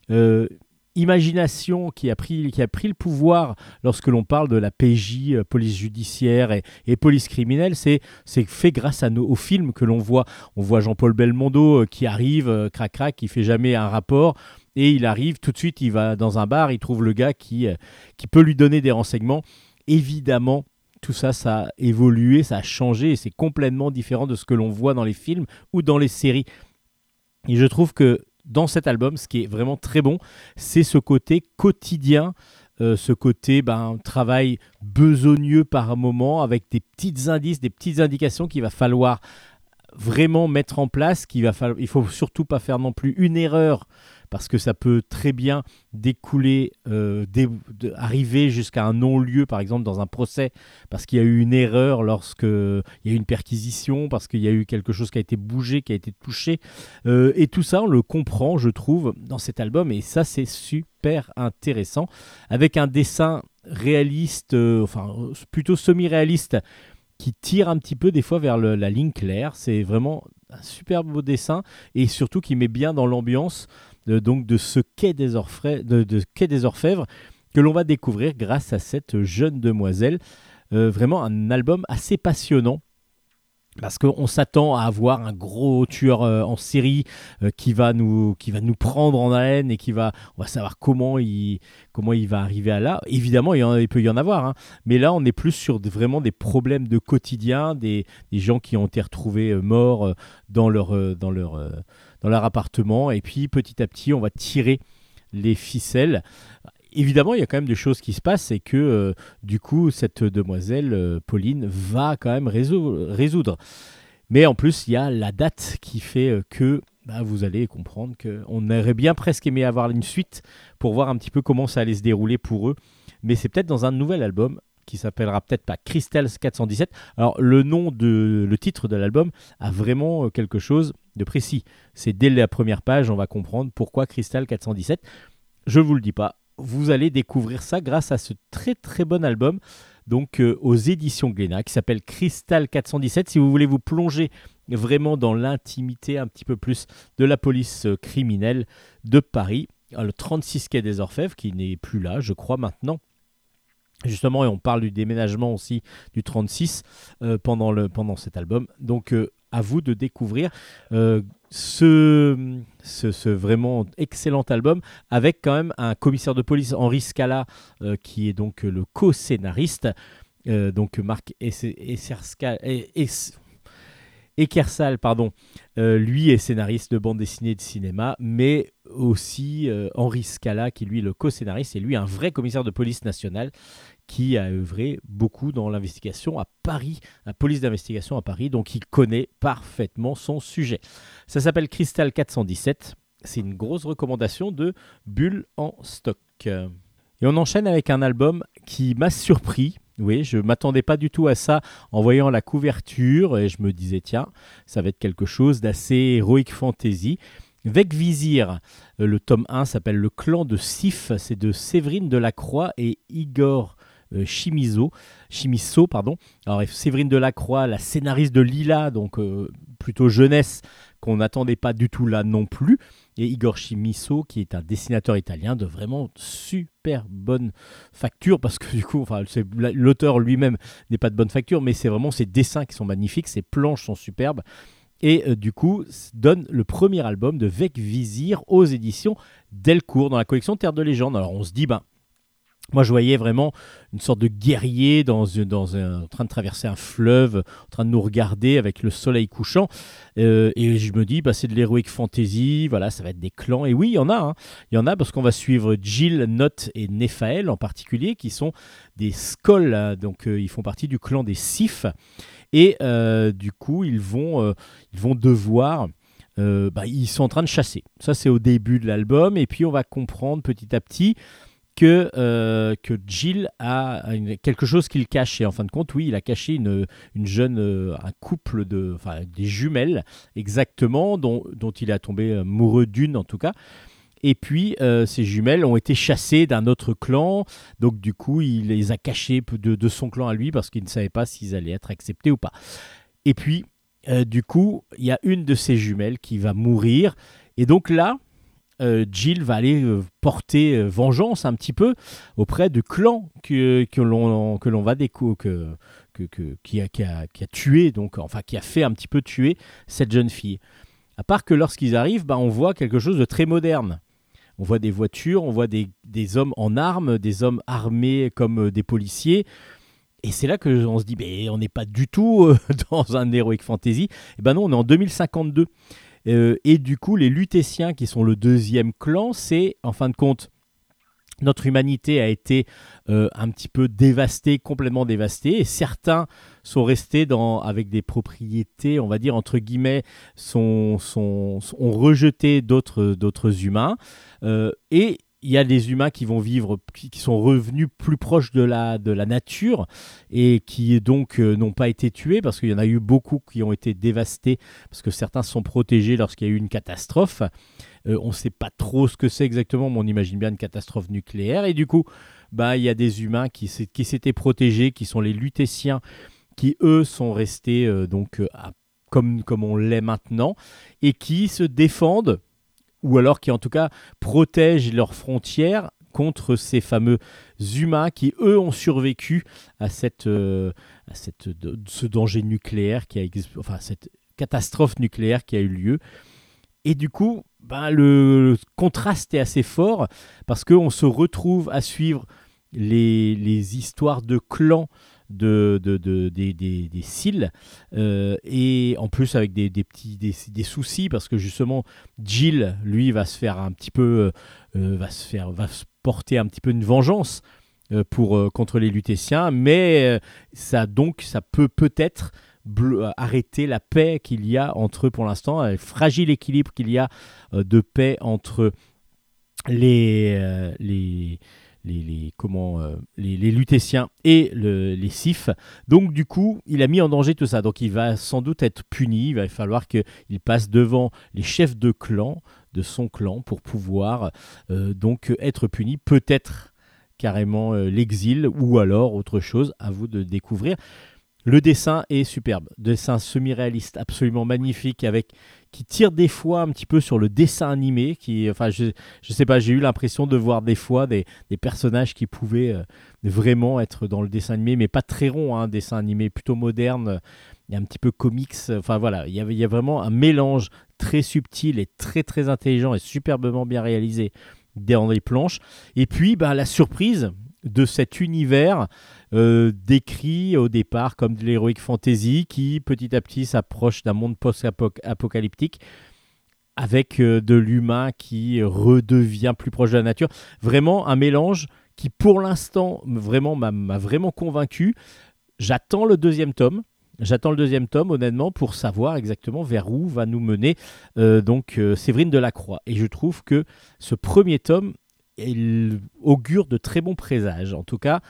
euh, imagination qui a, pris, qui a pris le pouvoir lorsque l'on parle de la PJ, euh, police judiciaire et, police criminelle, c'est fait grâce à nos, aux films que l'on voit. On voit Jean-Paul Belmondo euh, qui arrive, euh, crac crac, qui fait jamais un rapport. Et il arrive tout de suite, il va dans un bar, il trouve le gars qui, qui peut lui donner des renseignements. Évidemment, tout ça, ça a évolué, ça a changé et c'est complètement différent de ce que l'on voit dans les films ou dans les séries. Et je trouve que dans cet album, ce qui est vraiment très bon, c'est ce côté quotidien, euh, ce côté ben, travail besogneux par moment, avec des petits indices, des petites indications qu'il va falloir vraiment mettre en place, qu'il va falloir, il faut surtout pas faire non plus une erreur parce que ça peut très bien découler, euh, arriver jusqu'à un non-lieu, par exemple dans un procès, parce qu'il y a eu une erreur lorsque il y a eu une perquisition, parce qu'il y a eu quelque chose qui a été bougé, qui a été touché, Euh, et tout ça on le comprend, je trouve, dans cet album, et ça c'est super intéressant, avec un dessin réaliste, euh, enfin plutôt semi-réaliste, qui tire un petit peu des fois vers la ligne claire. C'est vraiment un super beau dessin et surtout qui met bien dans l'ambiance de, donc de ce quai des, Orfèvres, de, de que l'on va découvrir grâce à cette jeune demoiselle. Euh, vraiment un album assez passionnant. Parce qu'on s'attend à avoir un gros tueur euh, en série euh, qui, va nous, qui va nous prendre en haleine et qui va, on va savoir comment il, comment il va arriver à là. Évidemment, il, peut y en avoir, hein. mais là, on est plus sur des- vraiment des problèmes de quotidien, des, des gens qui ont été retrouvés morts dans, leur, dans, leur, leur appartement. Et puis, petit à petit, on va tirer les ficelles. Évidemment, il y a quand même des choses qui se passent et que, euh, du coup, cette demoiselle, euh, Pauline, va quand même résou- résoudre. Mais en plus, il y a la date qui fait euh, que bah, vous allez comprendre qu'on aurait bien presque aimé avoir une suite pour voir un petit peu comment ça allait se dérouler pour eux. Mais c'est peut-être dans un nouvel album qui s'appellera peut-être pas Crystals 417. Alors le nom de le titre de l'album a vraiment euh, quelque chose de précis. C'est dès la première page, on va comprendre pourquoi Crystal 417. Je vous le dis pas, vous allez découvrir ça grâce à ce très très bon album donc euh, aux éditions Glénat, qui s'appelle Cristal 417. Si vous voulez vous plonger vraiment dans l'intimité un petit peu plus de la police euh, criminelle de Paris, le 36 quai des Orfèvres, qui n'est plus là, je crois maintenant. Justement, et on parle du déménagement aussi du 36 euh, pendant, cet album. Donc, euh, à vous de découvrir euh, ce, vraiment excellent album avec quand même un commissaire de police, Henri Scala, qui est donc le co-scénariste. Donc, Marc Esserska- Es- Es- Ekersal, pardon, lui est scénariste de bande dessinée de cinéma, mais aussi Henri Scala, qui lui est le co-scénariste, et lui un vrai commissaire de police nationale qui a œuvré beaucoup dans l'investigation à Paris, la police d'investigation à Paris, donc il connaît parfaitement son sujet. Ça s'appelle Cristal 417, c'est une grosse recommandation de Bulle en stock. Et on enchaîne avec un album qui m'a surpris. Oui, je m'attendais pas du tout à ça en voyant la couverture et je me disais tiens, ça va être quelque chose d'assez héroïque fantasy. Vec Vizir, le tome 1 s'appelle Le clan de Sif, c'est de Séverine Delacroix et Igor Chimizo, Chimisso. Pardon. Alors Séverine Delacroix, la scénariste de Lila, donc euh, plutôt jeunesse, qu'on n'attendait pas du tout là non plus. Et Igor Chimisso, qui est un dessinateur italien de vraiment super bonne facture, parce que du coup, enfin, l'auteur lui-même n'est pas de bonne facture, mais c'est vraiment ses dessins qui sont magnifiques, ses planches sont superbes. Et euh, du coup, donne le premier album de Vec Vizir aux éditions Delcourt dans la collection Terre de légende. Alors on se dit, ben, moi je voyais vraiment une sorte de guerrier dans, un- en train de traverser un fleuve, en train de nous regarder avec le soleil couchant. Euh, et je me dis, bah, c'est de l'heroic fantasy, voilà, ça va être des clans. Et oui, il y en a, hein. il y en a parce qu'on va suivre Jill, Not et Nephaël en particulier, qui sont des skolls, hein. donc euh, ils font partie du clan des Sif. Et euh, du coup, ils vont, ils vont devoir. bah, ils sont en train de chasser. Ça, c'est au début de l'album. Et puis, on va comprendre petit à petit que, euh, que Jill a quelque chose qu'il cache. Et en fin de compte, oui, il a caché une, une jeune, euh, un couple de, enfin, des jumelles, exactement, dont, dont il a tombé amoureux d'une en tout cas. Et puis, euh, ces jumelles ont été chassées d'un autre clan. Donc, du coup, il les a cachées de, de son clan à lui parce qu'il ne savait pas s'ils allaient être acceptés ou pas. Et puis, du coup, il y a une de ces jumelles qui va mourir. Et donc là, euh, Jill va aller euh, porter euh, vengeance un petit peu auprès du clan que, que l'on que l'on va que, que, qui, a, qui, a, qui a tué, donc, enfin, qui a fait un petit peu tuer cette jeune fille. À part que lorsqu'ils arrivent, bah, on voit quelque chose de très moderne. On voit des voitures, on voit des, des hommes en armes, des hommes armés comme euh, des policiers. Et c'est là que on se dit, on n'est pas du tout dans un heroic fantasy. Et ben non, on est en 2052. Euh, et du coup, les Lutétiens, qui sont le deuxième clan, c'est en fin de compte notre humanité a été euh, un petit peu dévastée, complètement dévastée, et certains sont restés dans, avec des propriétés, on va dire entre guillemets, sont, sont, ont rejeté d'autres, d'autres humains, Euh, et il y a des humains qui vont vivre, qui, sont revenus plus proches de la, de la nature, et qui donc euh, n'ont pas été tués, parce qu'il y en a eu beaucoup qui ont été dévastés, parce que certains sont protégés lorsqu'il y a eu une catastrophe. Euh, on ne sait pas trop ce que c'est exactement, mais on imagine bien une catastrophe nucléaire. Et du coup, bah, il y a des humains qui, s'étaient protégés, qui sont les Lutétiens, qui eux sont restés euh, donc comme, comme on l'est maintenant, et qui se défendent, ou alors qui en tout cas protègent leurs frontières contre ces fameux humains qui eux ont survécu à cette, euh, à cette ce danger nucléaire qui a enfin cette catastrophe nucléaire qui a eu lieu. Et du coup, ben, le contraste est assez fort parce qu'on se retrouve à suivre les, les histoires de clans de, de, de- des, Syls, euh, et en plus avec des, petits des, soucis parce que justement Jill lui va se faire un petit peu euh, va se faire va se porter un petit peu une vengeance euh, pour euh, contre les Lutétiens mais euh, ça donc ça peut peut-être arrêter la paix qu'il y a entre eux pour l'instant, le fragile équilibre qu'il y a euh, de paix entre euh, les, les, comment, euh, les, Lutétiens et le- les Sifs. Donc du coup, il a mis en danger tout ça. Donc il va sans doute être puni, il va falloir qu'il passe devant les chefs de clan, de son clan, pour pouvoir euh, donc être puni. Peut-être carrément euh, l'exil ou alors autre chose, à vous de découvrir. Le dessin est superbe, dessin semi-réaliste, absolument magnifique, avec qui tire des fois un petit peu sur le dessin animé. Qui, enfin, je, je sais pas, j'ai eu l'impression de voir des fois des, personnages qui pouvaient euh, vraiment être dans le dessin animé, mais pas très rond, hein, dessin animé plutôt moderne, y a un petit peu comics. Enfin voilà, il y, avait, il y a vraiment un mélange très subtil et très très intelligent et superbement bien réalisé dans les planches. Et puis, bah, la surprise de cet univers euh, décrit au départ comme de l'heroic fantasy qui petit à petit s'approche d'un monde post-apocalyptique avec euh, de l'humain qui redevient plus proche de la nature. Vraiment un mélange qui pour l'instant vraiment m'a vraiment convaincu. J'attends le deuxième tome. J'attends le deuxième tome, honnêtement, pour savoir exactement vers où va nous mener euh, donc Séverine Delacroix. Et je trouve que ce premier tome il augure de très bons présages. En tout cas,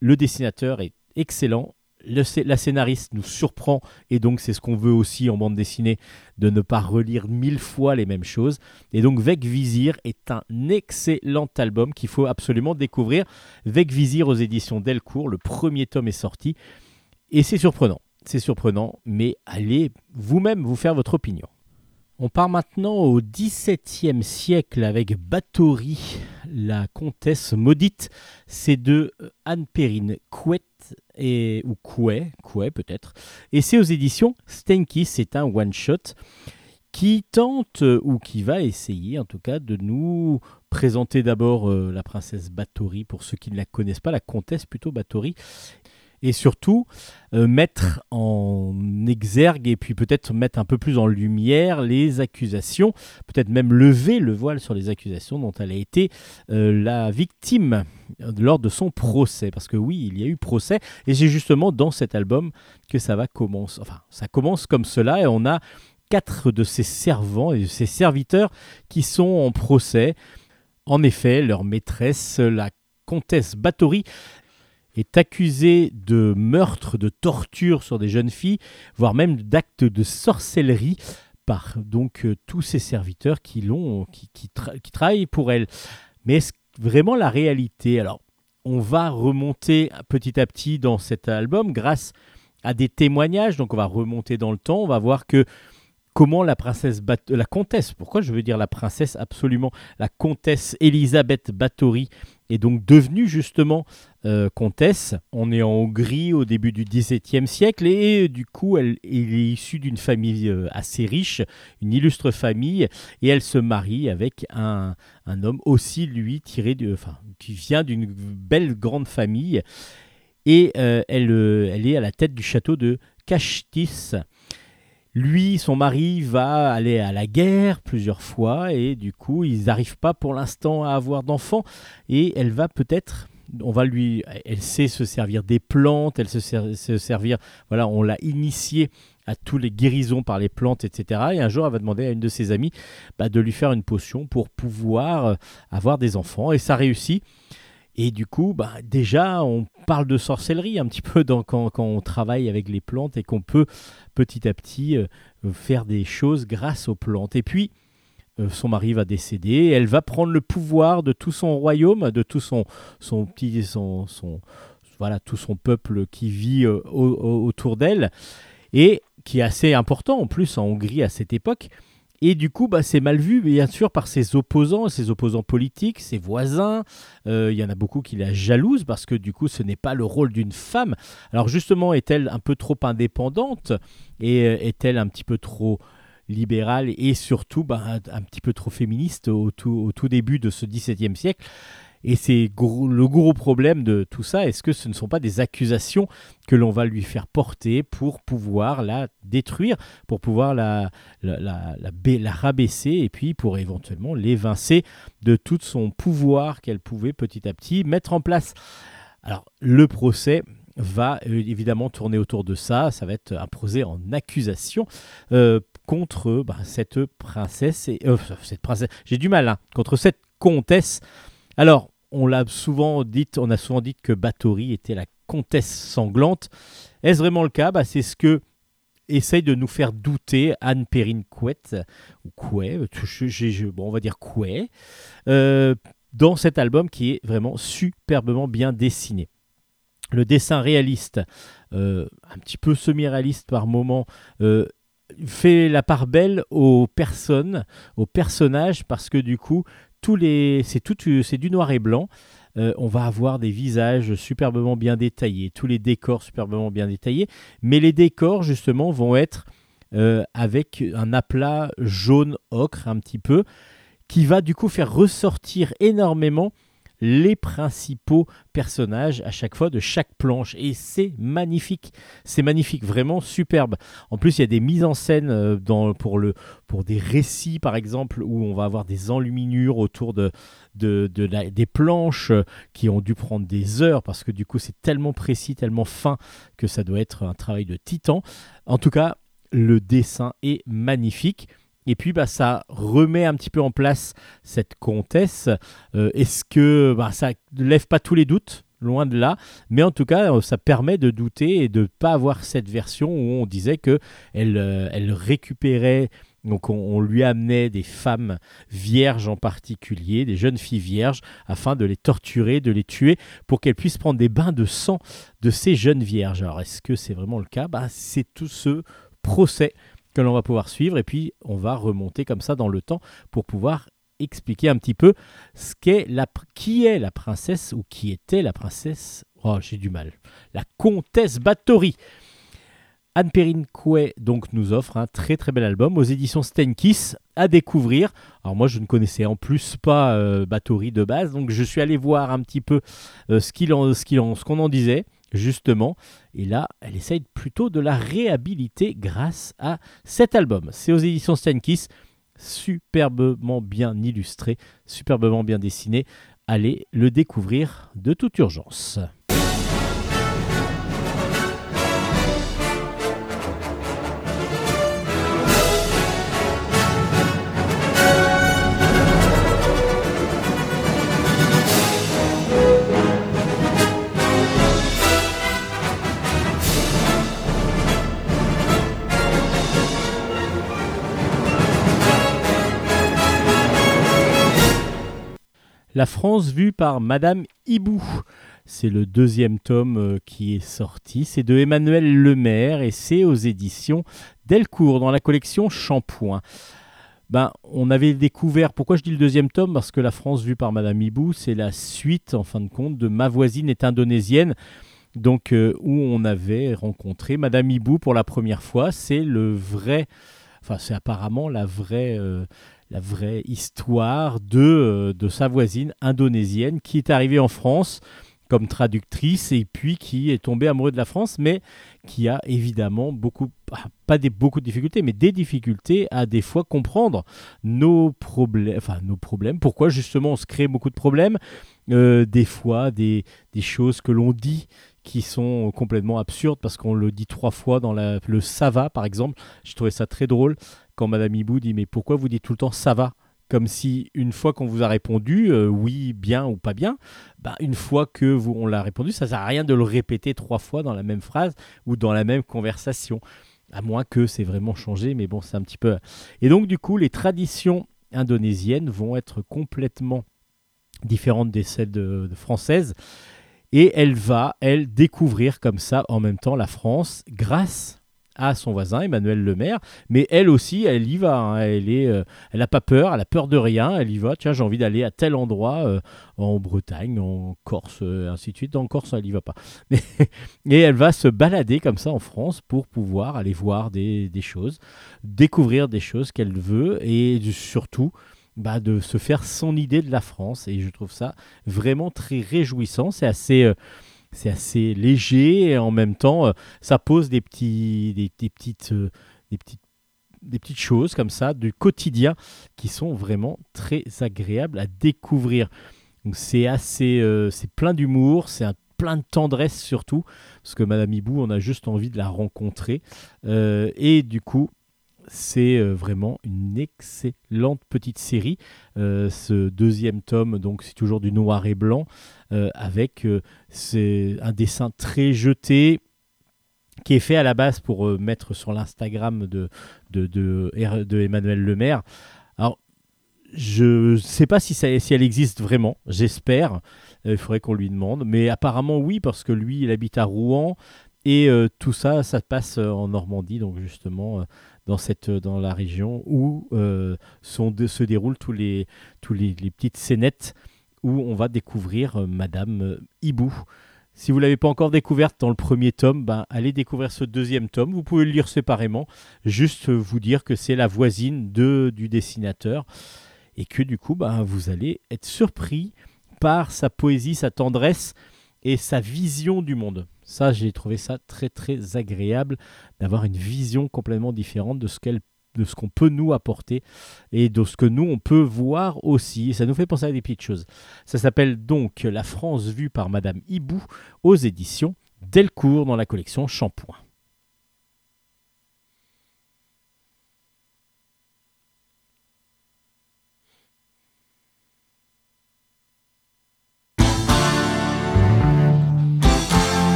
le dessinateur est excellent. Le la scénariste nous surprend et donc c'est ce qu'on veut aussi en bande dessinée de ne pas relire mille fois les mêmes choses. Et donc Vec Vizir est un excellent album qu'il faut absolument découvrir. Vec Vizir aux éditions Delcourt, le premier tome est sorti et c'est surprenant. C'est surprenant, mais allez vous-même vous faire votre opinion. On part maintenant au XVIIe siècle avec Bathory, la comtesse maudite. C'est de euh, Anne Perrine Couette et ou Couet, Couet peut-être. Et c'est aux éditions Stenky. C'est un one shot qui tente euh, ou qui va essayer en tout cas de nous présenter d'abord euh, la princesse Bathory pour ceux qui ne la connaissent pas, la comtesse plutôt Bathory et surtout euh, mettre en exergue et puis peut-être mettre un peu plus en lumière les accusations, peut-être même lever le voile sur les accusations dont elle a été euh, la victime euh, lors de son procès. Parce que oui, il y a eu procès et c'est justement dans cet album que ça va commencer. Enfin, ça commence comme cela et on a quatre de ses servants et de ses serviteurs qui sont en procès. En effet, leur maîtresse, la comtesse Bathory, est accusée de meurtre, de torture sur des jeunes filles, voire même d'actes de sorcellerie par donc euh, tous ces serviteurs qui l'ont, qui, qui qui travaillent pour elle. Mais est-ce vraiment la réalité? Alors, on va remonter petit à petit dans cet album grâce à des témoignages. Donc, on va remonter dans le temps. On va voir que comment la princesse, Bat- la comtesse, pourquoi je veux dire la princesse absolument, la comtesse Elisabeth Bathory est donc devenue justement euh, comtesse. On est en Hongrie au début du XVIIe siècle et, du coup elle, est issue d'une famille euh, assez riche, une illustre famille, et elle se marie avec un, un homme aussi lui tiré de, enfin, qui vient d'une belle grande famille et euh, elle, elle est à la tête du château de Kashtis. Lui, son mari, va aller à la guerre plusieurs fois et du coup, ils n'arrivent pas pour l'instant à avoir d'enfants et elle va peut-être on va lui elle sait se servir des plantes, elle se, se servir voilà, on l'a initiée à tous les guérisons par les plantes, etc. Et un jour, elle va demander à une de ses amies bah, de lui faire une potion pour pouvoir euh, avoir des enfants. Et ça réussit. Et du coup, bah, déjà, on parle de sorcellerie un petit peu quand, quand on travaille avec les plantes et qu'on peut petit à petit euh, faire des choses grâce aux plantes. Et puis, euh, son mari va décéder, elle va prendre le pouvoir de tout son royaume, de tout son, son petit, son, son- voilà, tout son peuple qui vit euh, au- au- autour d'elle, et qui est assez important en plus en Hongrie à cette époque. Et du coup, bah, c'est mal vu, bien sûr, par ses opposants, ses opposants politiques, ses voisins. Euh, Il y en a beaucoup qui la jalousent parce que du coup, ce n'est pas le rôle d'une femme. Alors justement, est-elle un peu trop indépendante et euh, est-elle un petit peu trop libérale et surtout bah, un, petit peu trop féministe au tout, au tout début de ce XVIIe siècle? Et c'est le gros problème de tout ça. Est-ce que ce ne sont pas des accusations que l'on va lui faire porter pour pouvoir la détruire, pour pouvoir la, la, la, la ba- la rabaisser et puis pour éventuellement l'évincer de tout son pouvoir qu'elle pouvait petit à petit mettre en place? Alors, le procès va euh, évidemment tourner autour de ça. Ça va être procès en accusation euh, contre bah, cette princesse et euh, cette princesse. J'ai du mal hein, contre cette comtesse. Alors, on l'a souvent dit, on a souvent dit que Bathory était la comtesse sanglante. Est-ce vraiment le cas? Bah, C'est ce que essaye de nous faire douter Anne Perrine Couette ou Couet, bon, on va dire Couet. Euh, dans cet album qui est vraiment superbement bien dessiné. Le dessin réaliste, euh, un petit peu semi-réaliste par moment, euh, fait la part belle aux personnes, aux personnages, parce que du coup, c'est tout, c'est du noir et blanc. Euh, on va avoir des visages superbement bien détaillés, tous les décors superbement bien détaillés, mais les décors justement vont être euh, avec un aplat jaune ocre un petit peu, qui va du coup faire ressortir énormément les principaux personnages à chaque fois de chaque planche. Et c'est magnifique. C'est magnifique, vraiment superbe. En plus, il y a des mises en scène euh, pour, des récits, par exemple, où on va avoir des enluminures autour des planches euh, qui ont dû prendre des heures parce que du coup, c'est tellement précis, tellement fin que ça doit être un travail de titan. En tout cas, le dessin est magnifique. Et puis, bah, ça remet un petit peu en place cette comtesse. Euh, Est-ce que bah, ça ne lève pas tous les doutes Loin de là. Mais en tout cas, euh, ça permet de douter et de ne pas avoir cette version où on disait que elle, euh, elle récupérait. Donc, on, lui amenait des femmes vierges en particulier, des jeunes filles vierges, afin de les torturer, de les tuer, pour qu'elles puissent prendre des bains de sang de ces jeunes vierges. Alors, est-ce que c'est vraiment le cas? Bah, C'est tout ce procès que l'on va pouvoir suivre. Et puis on va remonter comme ça dans le temps pour pouvoir expliquer un petit peu ce la qui est la princesse ou qui était la princesse. Oh j'ai du mal. La comtesse Bathory. Anne Perrine Couet donc nous offre un très très bel album aux éditions Stenkiss à découvrir. Alors moi je ne connaissais en plus pas euh, Bathory de base, donc je suis allé voir un petit peu euh, ce qu'on en disait justement. Et là, elle essaye plutôt de la réhabiliter grâce à cet album. C'est aux éditions Stenkiss, superbement bien illustré, superbement bien dessiné. Allez le découvrir de toute urgence. La France vue par Madame Hibou. C'est le deuxième tome euh, qui est sorti. C'est de Emmanuel Lemaire et c'est aux éditions Delcourt dans la collection Shampoing. Ben, on avait découvert, pourquoi je dis le deuxième tome? Parce que La France vue par Madame Hibou, c'est la suite, en fin de compte, de Ma voisine est indonésienne. Donc, euh, où on avait rencontré Madame Hibou pour la première fois. C'est le vrai, enfin, c'est apparemment la vraie. euh, la vraie histoire de, euh, de sa voisine indonésienne qui est arrivée en France comme traductrice et puis qui est tombée amoureuse de la France, mais qui a évidemment beaucoup, ah, pas des, beaucoup de difficultés, mais des difficultés à des fois comprendre nos problèmes, enfin nos problèmes, pourquoi justement on se crée beaucoup de problèmes, Euh, des fois des, des choses que l'on dit qui sont complètement absurdes parce qu'on le dit trois fois dans le ça va par exemple, je trouvais ça très drôle quand Madame Hibou dit mais pourquoi vous dites tout le temps ça va? Comme si une fois qu'on vous a répondu euh, oui, bien ou pas bien, bah, une fois que vous, on l'a répondu, ça sert à rien de le répéter trois fois dans la même phrase ou dans la même conversation, à moins que c'est vraiment changé, mais bon, c'est un petit peu. Et donc du coup, les traditions indonésiennes vont être complètement différentes des celles de françaises, et elle va, elle, découvrir comme ça en même temps la France grâce à son voisin Emmanuel Lemaire, mais elle aussi, elle y va. hein. Elle est, euh, elle a pas peur, elle a peur de rien. Elle y va. Tiens, j'ai envie d'aller à tel endroit euh, en Bretagne, en Corse, euh, ainsi de suite. En Corse, elle y va pas. Mais, et elle va se balader comme ça en France pour pouvoir aller voir des, des choses, découvrir des choses qu'elle veut et surtout. bah, de se faire son idée de la France et je trouve ça vraiment très réjouissant c'est assez c'est assez léger et en même temps euh, ça pose euh, des petites choses comme ça du quotidien qui sont vraiment très agréables à découvrir. C'est assez euh, c'est plein d'humour c'est plein de tendresse surtout parce que Madame Hibou on a juste envie de la rencontrer. Et du coup c'est euh, vraiment une excellente petite série. Euh, ce deuxième tome, donc c'est toujours du noir et blanc, euh, avec un dessin très jeté qui est fait à la base pour mettre sur l'Instagram de, de, Emmanuel Lemaire. Alors, je ne sais pas si, ça- si elle existe vraiment, j'espère. Il faudrait qu'on lui demande. Mais apparemment, oui, parce que lui, il habite à Rouen. Et tout ça, ça se passe en Normandie, donc justement dans, cette, euh, dans la région où euh, sont, se déroulent tous les, tous les, les petites scénettes où on va découvrir euh, Madame Hibou. Si vous ne l'avez pas encore découverte dans le premier tome, ben, allez découvrir ce deuxième tome. Vous pouvez le lire séparément. Juste vous dire que c'est la voisine de, du dessinateur et que du coup, ben, vous allez être surpris par sa poésie, sa tendresse et sa vision du monde. Ça, j'ai trouvé ça très très agréable d'avoir une vision complètement différente de ce qu'elle de ce qu'on peut nous apporter et de ce que nous on peut voir aussi. Ça nous fait penser à des petites choses. Ça s'appelle donc La France vue par Madame Hibou aux éditions Delcourt dans la collection Shampoing.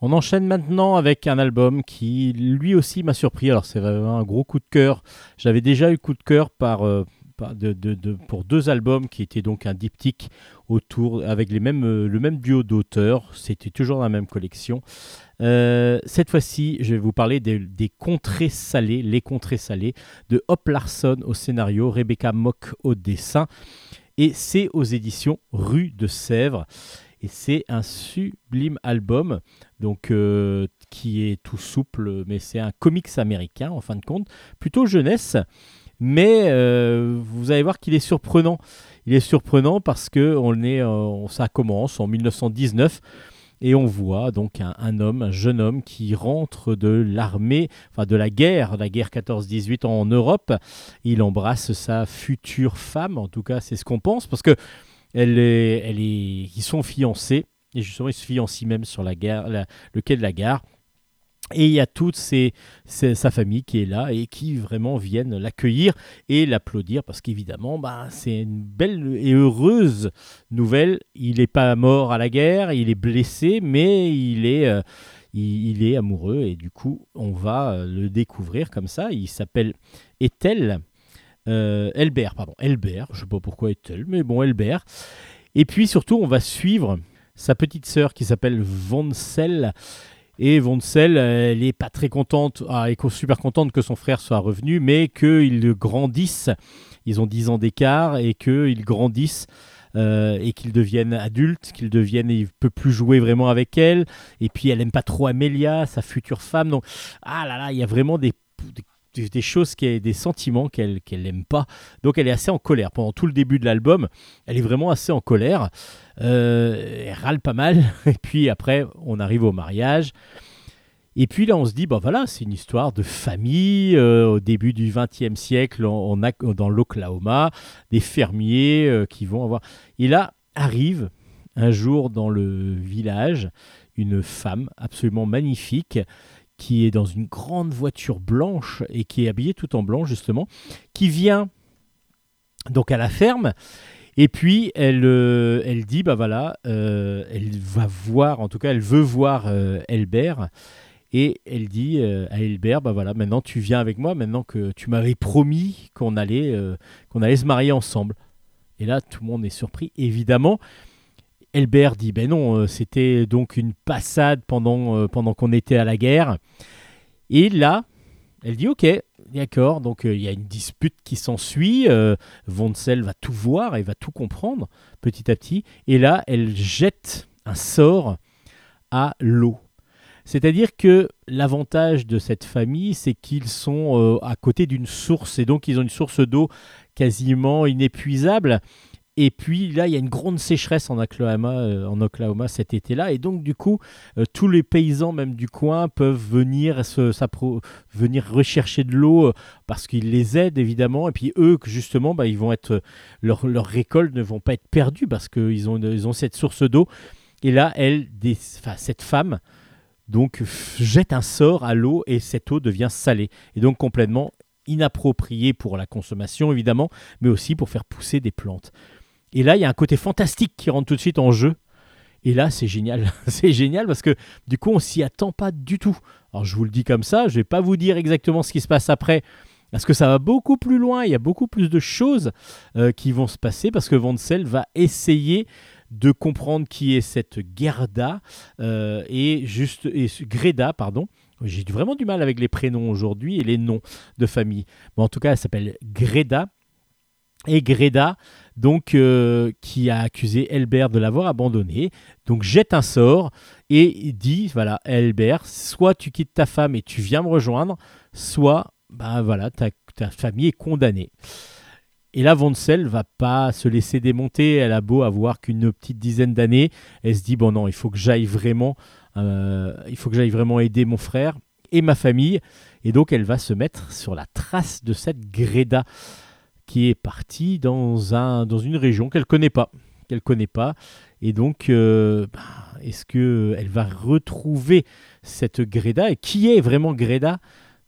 On enchaîne maintenant avec un album qui lui aussi m'a surpris. Alors c'est vraiment un gros coup de cœur. J'avais déjà eu coup de cœur euh, pour deux albums qui étaient donc un diptyque autour avec euh, le même duo d'auteurs. C'était toujours dans la même collection. Euh, cette fois-ci, je vais vous parler des, des contrées salées, les contrées salées de Hop Larson au scénario, Rebecca Mock au dessin. Et c'est aux éditions Rue de Sèvres. Et c'est un sublime album donc euh, qui est tout souple, mais c'est un comics américain en fin de compte, plutôt jeunesse, mais euh, vous allez voir qu'il est surprenant. Il est surprenant parce que on est, euh, ça commence en 1919 et on voit donc un, un homme, un jeune homme qui rentre de l'armée, enfin de la guerre, la guerre 14-18 en Europe. Il embrasse sa future femme, en tout cas c'est ce qu'on pense, parce que elle est, elle est, ils sont fiancés. Et justement, ils se fiancent même sur la gare, le quai de la gare. Et il y a toute sa famille qui est là et qui vraiment viennent l'accueillir et l'applaudir parce qu'évidemment, bah, c'est une belle et heureuse nouvelle. Il n'est pas mort à la guerre, il est blessé, mais il est, euh, il, il est amoureux et du coup, on va euh, le découvrir comme ça. Il s'appelle Ethel. Euh, Elbert, pardon, Elbert, je sais pas pourquoi Ethel, mais bon, Elbert. Et puis surtout, on va suivre sa petite sœur qui s'appelle Vonsel. Et Vonsel, elle est pas très contente, ah, elle est super contente que son frère soit revenu, mais qu'ils grandissent. Ils ont 10 ans d'écart et qu'ils grandissent euh, et qu'ils deviennent adultes, qu'ils deviennent, il peut plus jouer vraiment avec elle. Et puis elle aime pas trop Amelia, sa future femme. Donc ah là là, il y a vraiment des, des choses, qui, des sentiments qu'elle n'aime pas. Donc elle est assez en colère pendant tout le début de l'album. Elle est vraiment assez en colère. Euh, elle râle pas mal. Et puis après, on arrive au mariage. Et puis là, on se dit, bah voilà, c'est une histoire de famille. euh, au début du XXe siècle, on a dans l'Oklahoma des fermiers euh, qui vont avoir. Et là arrive un jour dans le village une femme absolument magnifique qui est dans une grande voiture blanche et qui est habillée tout en blanc justement, qui vient donc à la ferme. Et puis elle, euh, elle dit bah voilà, euh, elle va voir, en tout cas elle veut voir euh, Elbert. Et elle dit euh, à Elbert, bah voilà, maintenant tu viens avec moi, maintenant que tu m'avais promis qu'on allait, euh, qu'on allait se marier ensemble. Et là, tout le monde est surpris, évidemment. Elbert dit, ben non, euh, c'était donc une passade pendant, euh, pendant qu'on était à la guerre. Et là, elle dit, ok, d'accord, donc euh, il y a une dispute qui s'ensuit. Euh, va tout voir et va tout comprendre petit à petit. Et là, elle jette un sort à l'eau. C'est-à-dire que l'avantage de cette famille, c'est qu'ils sont à côté d'une source, et donc ils ont une source d'eau quasiment inépuisable. Et puis là, il y a une grande sécheresse en Oklahoma, euh, cet été-là. Et donc, du coup, euh, tous les paysans, même du coin, peuvent venir, venir rechercher de l'eau euh, parce qu'ils les aident, évidemment. Et puis, eux, justement, bah, ils vont être, leur- leurs récoltes ne vont pas être perdues parce qu'ils ont, ils ont cette source d'eau. Et là, elle, cette femme, donc, jette un sort à l'eau et cette eau devient salée. Et donc, complètement inappropriée pour la consommation, évidemment, mais aussi pour faire pousser des plantes. Et là, il y a un côté fantastique qui rentre tout de suite en jeu. Et là, c'est génial. c'est génial parce que du coup, on s'y attend pas du tout. Alors, je vous le dis comme ça, je vais pas vous dire exactement ce qui se passe après. Parce que ça va beaucoup plus loin, il y a beaucoup plus de choses euh, qui vont se passer parce que Vansel va essayer de comprendre qui est cette Gerda euh, et juste et Greda, pardon. J'ai vraiment du mal avec les prénoms aujourd'hui et les noms de famille. En tout cas, elle s'appelle Greda. Et Greda, donc, euh, qui a accusé Elbert de l'avoir abandonné, donc jette un sort et dit voilà, Elbert, soit tu quittes ta femme et tu viens me rejoindre, soit ben voilà, ta, ta famille est condamnée. Et là, Vonsel va pas se laisser démonter. Elle a beau avoir qu'une petite dizaine d'années, elle se dit bon non, il faut que j'aille vraiment, euh, il faut que j'aille vraiment aider mon frère et ma famille. Et donc, elle va se mettre sur la trace de cette Greda qui est partie dans, un, dans une région qu'elle connaît pas, qu'elle connaît pas. Et donc, euh, bah, est-ce que elle va retrouver cette Greda Et qui est vraiment Greda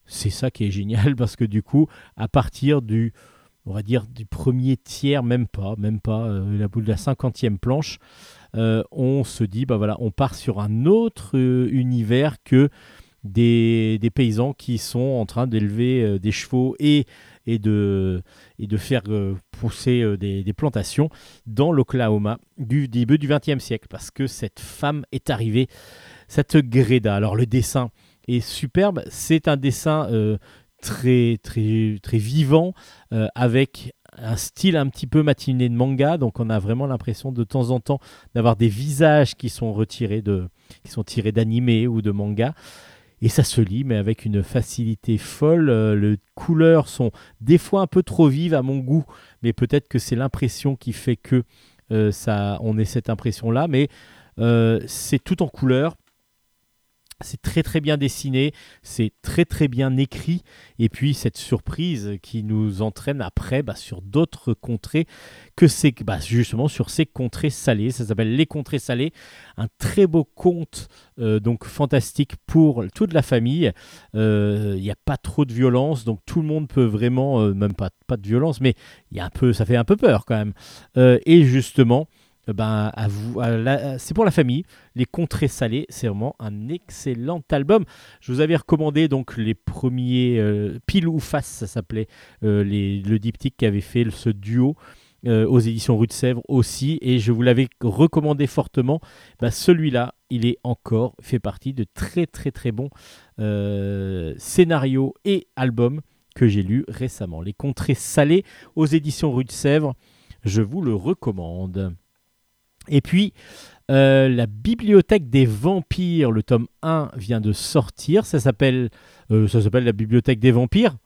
C'est ça qui est génial parce que du coup, à partir du, on va dire du premier tiers, même pas, même pas, euh, la boule de la cinquantième planche, euh, on se dit, bah voilà, on part sur un autre univers que des, des paysans qui sont en train d'élever des chevaux et, et, de, et de faire euh, pousser euh, des, des plantations dans l'Oklahoma du début du XXe siècle, parce que cette femme est arrivée, cette Greda. Alors le dessin est superbe, c'est un dessin euh, très, très, très vivant, avec un style un petit peu matiné de manga, donc on a vraiment l'impression de temps en temps d'avoir des visages qui sont retirés de, qui sont tirés d'animé ou de manga. Et ça se lit, mais avec une facilité folle. Euh, les couleurs sont des fois un peu trop vives à mon goût, mais peut-être que c'est l'impression qui fait que euh, ça, on ait cette impression-là. Mais euh, c'est tout en couleurs. C'est très très bien dessiné, c'est très très bien écrit, et puis cette surprise qui nous entraîne après bah, sur d'autres contrées que c'est bah, justement sur ces contrées salées. Ça s'appelle Les Contrées Salées, un très beau conte euh, donc fantastique pour toute la famille. Euh, Il n'y a pas trop de violence, donc tout le monde peut vraiment, euh, même pas, pas de violence, mais il y a un peu, ça fait un peu peur quand même. Et justement, ben, à la- c'est pour la famille. Les Contrées Salées, c'est vraiment un excellent album. Je vous avais recommandé donc les premiers euh, Pile ou Face, ça s'appelait euh, le diptyque qui avait fait ce duo. euh, aux éditions Rue de Sèvres aussi, et je vous l'avais recommandé fortement. Bah, Celui-là, il est encore fait partie de très très très bons euh, scénarios et albums que j'ai lus récemment. Les Contrées Salées aux éditions Rue de Sèvres, je vous le recommande. Et puis, euh, la Bibliothèque des Vampires, le tome 1 vient de sortir. Ça s'appelle, euh, ça s'appelle la Bibliothèque des Vampires.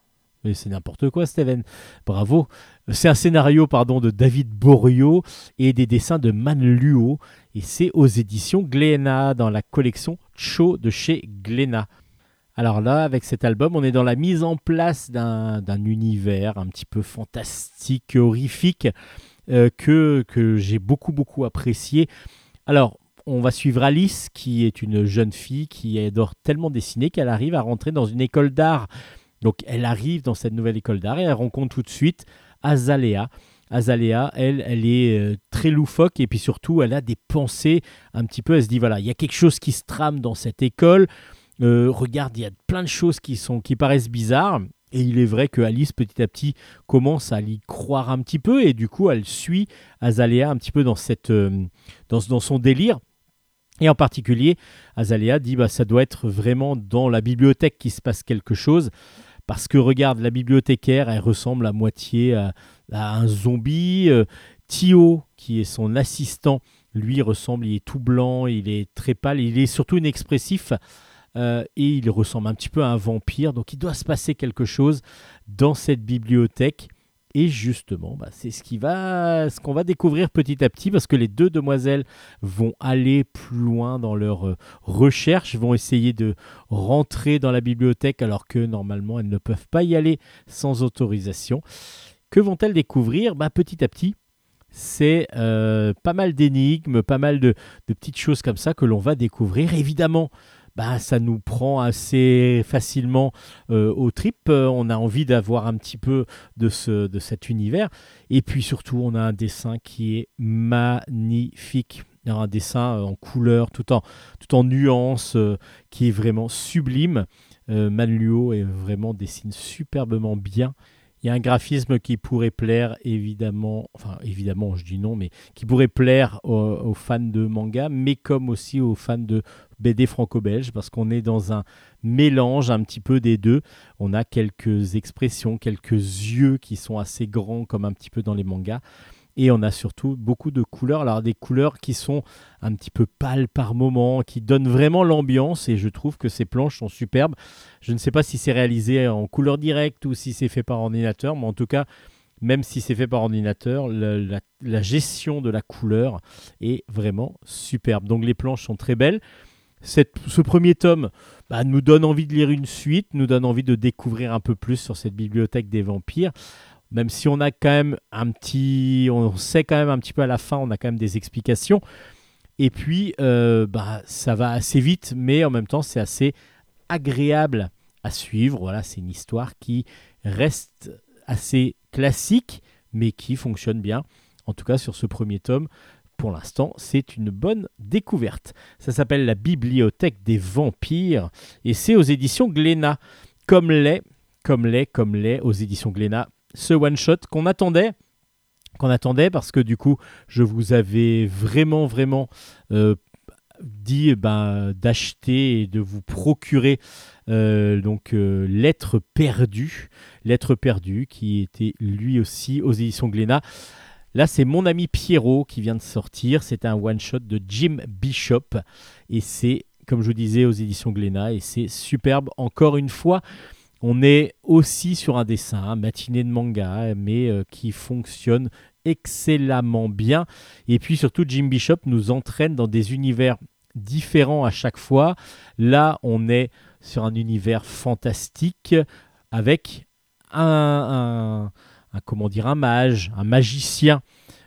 Mais c'est n'importe quoi, Steven. Bravo. C'est un scénario pardon, de David Borio et des dessins de Man Luo. Et c'est aux éditions Glénat, dans la collection Cho de chez Glénat. Alors là, avec cet album, on est dans la mise en place d'un d'un univers un petit peu fantastique, horrifique, euh, que, que j'ai beaucoup, beaucoup apprécié. Alors, on va suivre Alice, qui est une jeune fille qui adore tellement dessiner qu'elle arrive à rentrer dans une école d'art. Donc, elle arrive dans cette nouvelle école d'art et elle rencontre tout de suite Azalea. Azalea, elle, elle est euh, très loufoque et puis surtout, elle a des pensées un petit peu. Elle se dit voilà, il y a quelque chose qui se trame dans cette école. Euh, regarde, il y a plein de choses qui, sont, qui paraissent bizarres. Et il est vrai que Alice, petit à petit, commence à y croire un petit peu. Et du coup, elle suit Azalea un petit peu dans, cette, euh, dans, son délire. Et en particulier, Azalea dit bah, ça doit être vraiment dans la bibliothèque qu'il se passe quelque chose. Parce que regarde, la bibliothécaire, elle ressemble à moitié à, un zombie. Euh, Thio, qui est son assistant, lui ressemble, il est tout blanc, il est très pâle, il est surtout inexpressif. Euh, et il ressemble un petit peu à un vampire. Donc il doit se passer quelque chose dans cette bibliothèque. Et justement, bah, c'est ce va, ce qu'on va découvrir petit à petit, parce que les deux demoiselles vont aller plus loin dans leur euh, recherche, vont essayer de rentrer dans la bibliothèque alors que normalement elles ne peuvent pas y aller sans autorisation. Que vont-elles découvrir? Bah, Petit à petit, c'est euh, pas mal d'énigmes, pas mal de petites choses comme ça que l'on va découvrir. Évidemment, bah, ça nous prend assez facilement euh, au trip. Euh, on a envie d'avoir un petit peu de, ce, de cet univers. Et puis surtout, on a un dessin qui est magnifique. Un dessin en couleur, tout en, tout en nuances, euh, qui est vraiment sublime. Euh, Manluo est vraiment dessine superbement bien. Il y a un graphisme qui pourrait plaire évidemment, enfin évidemment je dis non, mais qui pourrait plaire aux, fans de manga, mais comme aussi aux fans de BD franco-belge, parce qu'on est dans un mélange un petit peu des deux. On a quelques expressions, quelques yeux qui sont assez grands comme un petit peu dans les mangas. Et on a surtout beaucoup de couleurs, alors des couleurs qui sont un petit peu pâles par moment, qui donnent vraiment l'ambiance, et je trouve que ces planches sont superbes. Je ne sais pas si c'est réalisé en couleur directe ou si c'est fait par ordinateur, mais en tout cas, même si c'est fait par ordinateur, la gestion de la couleur est vraiment superbe. Donc les planches sont très belles. Cette- ce premier tome bah, nous donne envie de lire une suite, nous donne envie de découvrir un peu plus sur cette bibliothèque des vampires. Même si on a quand même un petit, on sait quand même un petit peu à la fin, on a quand même des explications. Et puis, euh, bah, ça va assez vite, mais en même temps, c'est assez agréable à suivre. Voilà, c'est une histoire qui reste assez classique, mais qui fonctionne bien. En tout cas, sur ce premier tome, pour l'instant, c'est une bonne découverte. Ça s'appelle La Bibliothèque des Vampires et c'est aux éditions Glénat. Comme l'est, comme l'est, comme l'est aux éditions Glénat, ce one-shot qu'on attendait. Qu'on attendait parce que du coup, je vous avais vraiment, vraiment euh, dit ben, d'acheter et de vous procurer euh, donc euh, Lettre perdue, Lettre perdue qui était lui aussi aux éditions Glénat. Là, c'est mon ami Pierrot qui vient de sortir. C'est un one-shot de Jim Bishop. Et c'est, comme je vous disais, aux éditions Glénat. Et c'est superbe. Encore une fois, on est aussi sur un dessin, un matinée de manga, mais euh, qui fonctionne excellemment bien. Et puis surtout, Jim Bishop nous entraîne dans des univers différents à chaque fois. Là, on est sur un univers fantastique avec un, comment dire, un mage, un magicien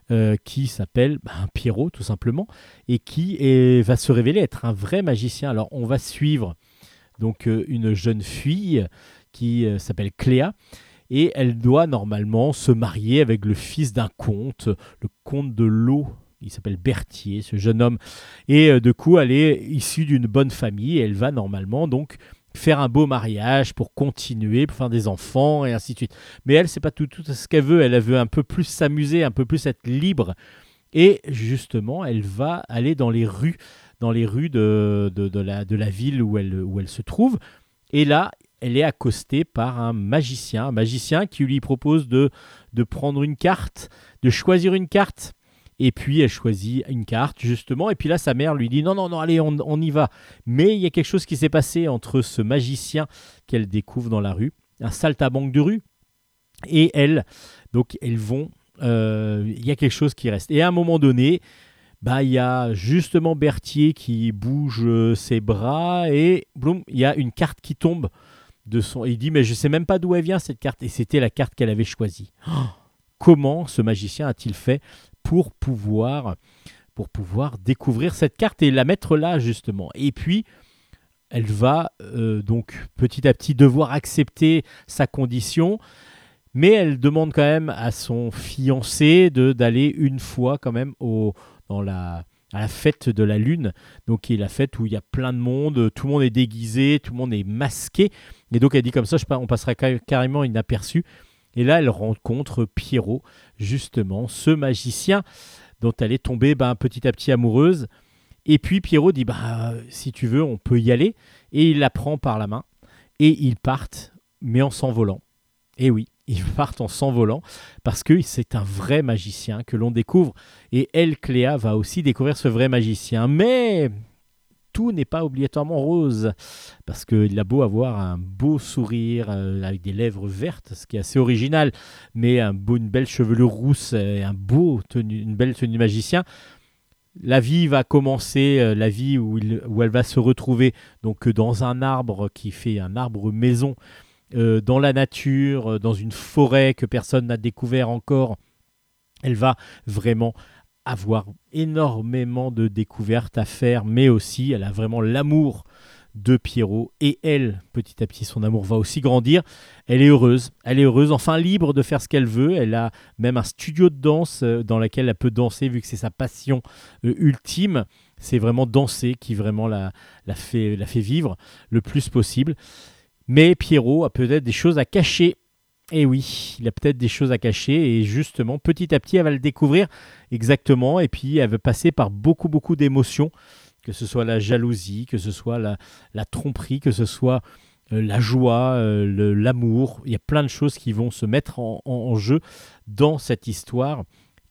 euh, qui s'appelle bah, Pierrot tout simplement et qui va se révéler être un vrai magicien. Alors, on va suivre donc euh, une jeune fille qui euh, s'appelle Cléa et elle doit normalement se marier avec le fils d'un comte, le comte de l'eau. Il s'appelle Berthier, ce jeune homme. Et euh, de coup, elle est issue d'une bonne famille. Elle va normalement donc faire un beau mariage pour continuer, pour faire des enfants et ainsi de suite. Mais elle, c'est pas tout, ce qu'elle veut. Elle veut un peu plus s'amuser, un peu plus être libre. Et justement, elle va aller dans les rues, dans les rues de la, de la ville où elle, où elle se trouve. Et là, elle est accostée par un magicien, un magicien qui lui propose de, de prendre une carte, de choisir une carte. Et puis elle choisit une carte, justement. Et puis là, sa mère lui dit Non, non, non, allez, on, on y va. Mais il y a quelque chose qui s'est passé entre ce magicien qu'elle découvre dans la rue, un saltabanque de rue, et elle. Donc, elles vont. euh, Il y a quelque chose qui reste. Et à un moment donné, bah, il y a justement Berthier qui bouge euh, ses bras et il y a une carte qui tombe de son. Il dit mais je sais même pas d'où elle vient cette carte et c'était la carte qu'elle avait choisie. Comment ce magicien a-t-il fait pour pouvoir pour pouvoir découvrir cette carte et la mettre là justement? Et puis elle va euh, donc petit à petit devoir accepter sa condition. Mais elle demande quand même à son fiancé de d'aller une fois quand même au, dans la, la fête de la lune, donc qui est la fête où il y a plein de monde, tout le monde est déguisé, tout le monde est masqué. Et donc elle dit comme ça, on passera ca- carrément inaperçu. Et là, elle rencontre Pierrot, justement, ce magicien dont elle est tombée ben, petit à petit amoureuse. Et puis Pierrot dit, bah, si tu veux, on peut y aller. Et il la prend par la main. Et ils partent, mais en s'envolant. Et oui, ils partent en s'envolant parce que c'est un vrai magicien que l'on découvre. Et elle, Cléa, va aussi découvrir ce vrai magicien. Mais tout n'est pas obligatoirement rose. Parce qu'il a beau avoir un beau sourire euh, avec des lèvres vertes, ce qui est assez original, mais un beau, une belle chevelure rousse et un beau tenue- une belle tenue de magicien. La vie va commencer, euh, la vie où, il- où elle va se retrouver donc dans un arbre qui fait un arbre maison, euh, dans la nature, euh, dans une forêt que personne n'a découvert encore. Elle va vraiment avoir énormément de découvertes à faire, mais aussi elle a vraiment l'amour de Pierrot et elle, petit à petit, son amour va aussi grandir. Elle est heureuse, elle est heureuse, enfin libre de faire ce qu'elle veut. Elle a même un studio de danse euh, dans lequel elle peut danser, vu que c'est sa passion ultime. C'est vraiment danser qui vraiment la fait vivre le plus possible. Mais Pierrot a peut-être des choses à cacher. Et oui, il a peut-être des choses à cacher et justement, petit à petit, elle va le découvrir exactement et puis elle va passer par beaucoup, beaucoup d'émotions, que ce soit la jalousie, que ce soit la, tromperie, que ce soit euh, la joie, euh, l'amour. Il y a plein de choses qui vont se mettre en jeu dans cette histoire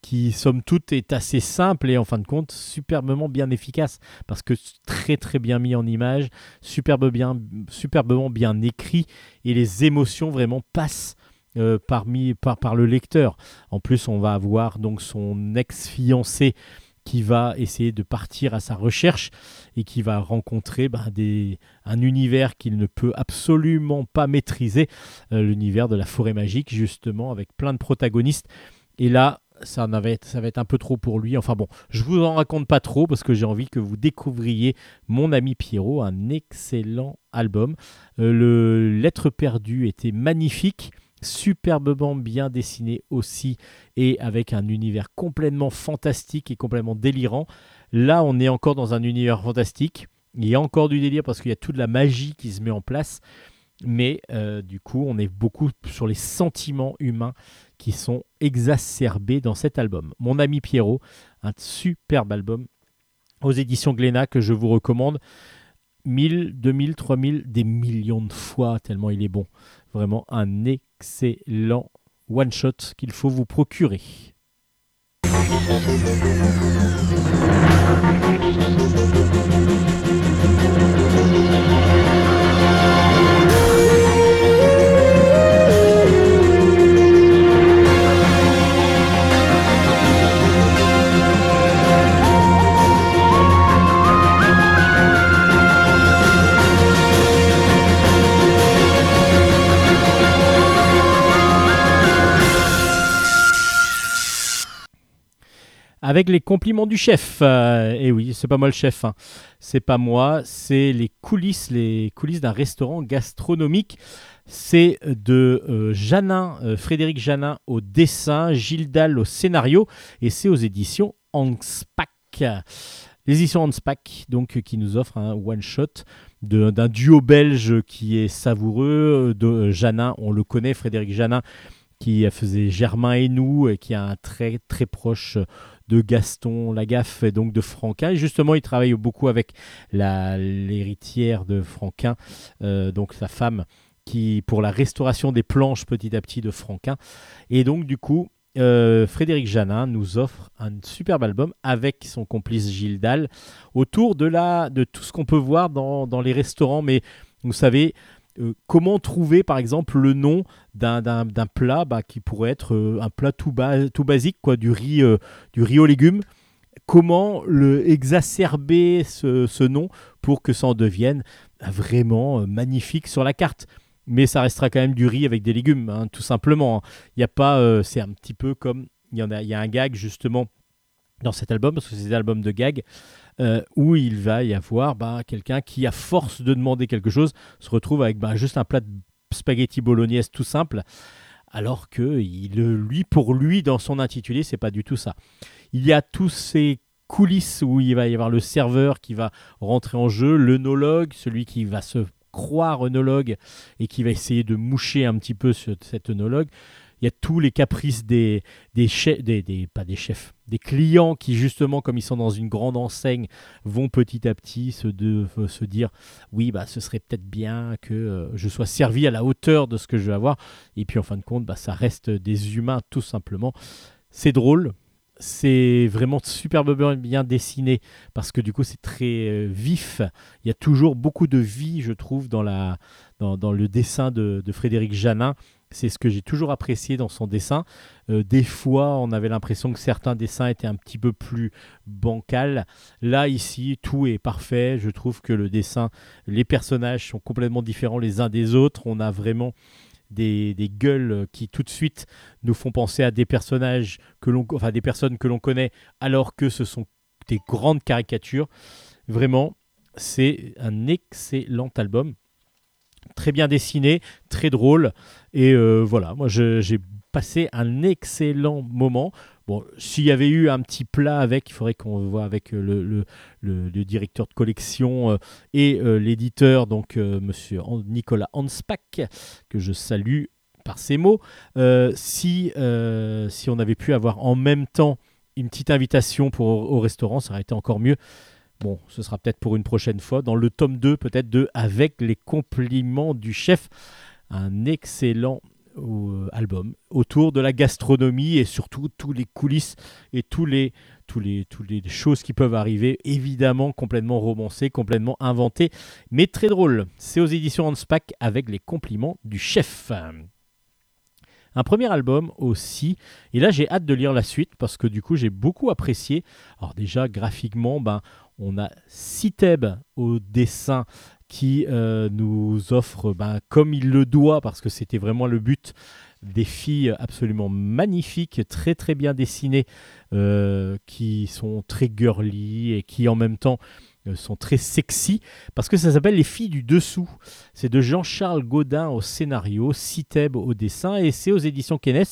qui, somme toute, est assez simple et en fin de compte, superbement bien efficace parce que très, très bien mis en image, superbe bien, superbement bien écrit et les émotions vraiment passent euh, parmi, par, par le lecteur. En plus, on va avoir donc son ex-fiancé qui va essayer de partir à sa recherche et qui va rencontrer ben, des, un univers qu'il ne peut absolument pas maîtriser, euh, l'univers de la forêt magique, justement, avec plein de protagonistes. Et là, ça, va être un peu trop pour lui. Enfin bon, je vous en raconte pas trop parce que j'ai envie que vous découvriez Mon ami Pierrot, un excellent album. Euh, le Lettre perdue était magnifique superbement bien dessiné aussi et avec un univers complètement fantastique et complètement délirant. Là, on est encore dans un univers fantastique. Il y a encore du délire parce qu'il y a toute la magie qui se met en place. Mais euh, du coup, on est beaucoup sur les sentiments humains qui sont exacerbés dans cet album. Mon ami Pierrot, un superbe album aux éditions Glénat que je vous recommande. 1000, 2000, 3000, des millions de fois tellement il est bon. Vraiment un excellent one-shot qu'il faut vous procurer. Avec les compliments du chef. Euh, et oui, c'est pas moi le chef. hein. C'est pas moi. C'est les coulisses, les coulisses d'un restaurant gastronomique. C'est de euh, Janin, euh, Frédéric Janin au dessin, Gilles Dalle au scénario, et c'est aux éditions Anspac. Les éditions Anspac, donc, qui nous offrent un one-shot de- d'un duo belge qui est savoureux. De euh, Janin, on le connaît, Frédéric Janin, qui faisait Germain et nous, et qui a un très très proche de Gaston Lagaffe et donc de Franquin. Et justement, il travaille beaucoup avec l'héritière de Franquin, euh, donc sa femme, qui pour la restauration des planches petit à petit de Franquin. Et donc, du coup, euh, Frédéric Janin nous offre un superbe album avec son complice Gilles Dalle autour de, la, de tout ce qu'on peut voir dans, dans les restaurants. Mais vous savez, euh, comment trouver par exemple le nom d'un- plat bah, qui pourrait être euh, un plat tout, ba- tout basique, quoi, du riz, euh, du aux légumes? Comment le exacerber ce, ce nom pour que ça en devienne vraiment magnifique sur la carte? Mais ça restera quand même du riz avec des légumes, hein, tout simplement. Il y a pas, c'est un petit peu comme il y en a un gag justement dans cet album parce que c'est un album de gag euh, où il va y avoir bah, quelqu'un qui, à force de demander quelque chose, se retrouve avec bah, juste un plat de spaghetti bolognaise tout simple, alors que il, lui, pour lui, dans son intitulé, c'est pas du tout ça. Il y a tous ces coulisses où il va y avoir le serveur qui va rentrer en jeu, l'œnologue, celui qui va se croire œnologue et qui va essayer de moucher un petit peu ce- cet œnologue. Y a tous les caprices des, des chefs, des, des- pas des chefs, des clients qui justement, comme ils sont dans une grande enseigne, vont petit à petit se, de- se dire, oui, bah, ce serait peut-être bien que euh, je sois servi à la hauteur de ce que je vais avoir. Et puis en fin de compte, bah, ça reste des humains tout simplement. C'est drôle. c'est vraiment superbement bien dessiné parce que du coup c'est très euh, vif. Il y a toujours beaucoup de vie, je trouve, dans, la, dans le dessin de, de Frédéric Janin. C'est ce que j'ai toujours apprécié dans son dessin. Euh, des fois, on avait l'impression que certains dessins étaient un petit peu plus bancals. Là, ici, tout est parfait. Je trouve que le dessin, les personnages sont complètement différents les uns des autres. On a vraiment des, gueules qui tout de suite nous font penser à des personnages des personnes que l'on connaît, alors que ce sont des grandes caricatures. Vraiment, c'est un excellent album. Très bien dessiné, très drôle. Et euh, voilà, moi j'ai passé un excellent moment. Bon, s'il y avait eu un petit plat avec, il faudrait qu'on voit avec euh, le, le- le- directeur de collection euh, et l'éditeur, donc monsieur Nicolas Hanspach, que je salue par ces mots. Si, si on avait pu avoir en même temps une petite invitation pour, au restaurant, ça aurait été encore mieux. Bon, ce sera peut-être pour une prochaine fois. Dans le tome 2, peut-être de Avec les compliments du chef. Un excellent euh, album autour de la gastronomie et surtout tous les coulisses et tous les, choses qui peuvent arriver. Évidemment, complètement romancé, complètement inventé, mais très drôle. C'est aux éditions Hanspach avec les compliments du chef. Un premier album aussi, et là j'ai hâte de lire la suite parce que du coup j'ai beaucoup apprécié. Alors déjà graphiquement, ben, on a Citeb au dessin qui euh, nous offre, ben, comme il le doit, parce que c'était vraiment le but, des filles absolument magnifiques, très très bien dessinées, euh, qui sont très girly et qui en même temps euh, sont très sexy, parce que ça s'appelle Les filles du dessous. C'est de Jean-Charles Gaudin au scénario, Citeb au dessin, et c'est aux éditions Kennes.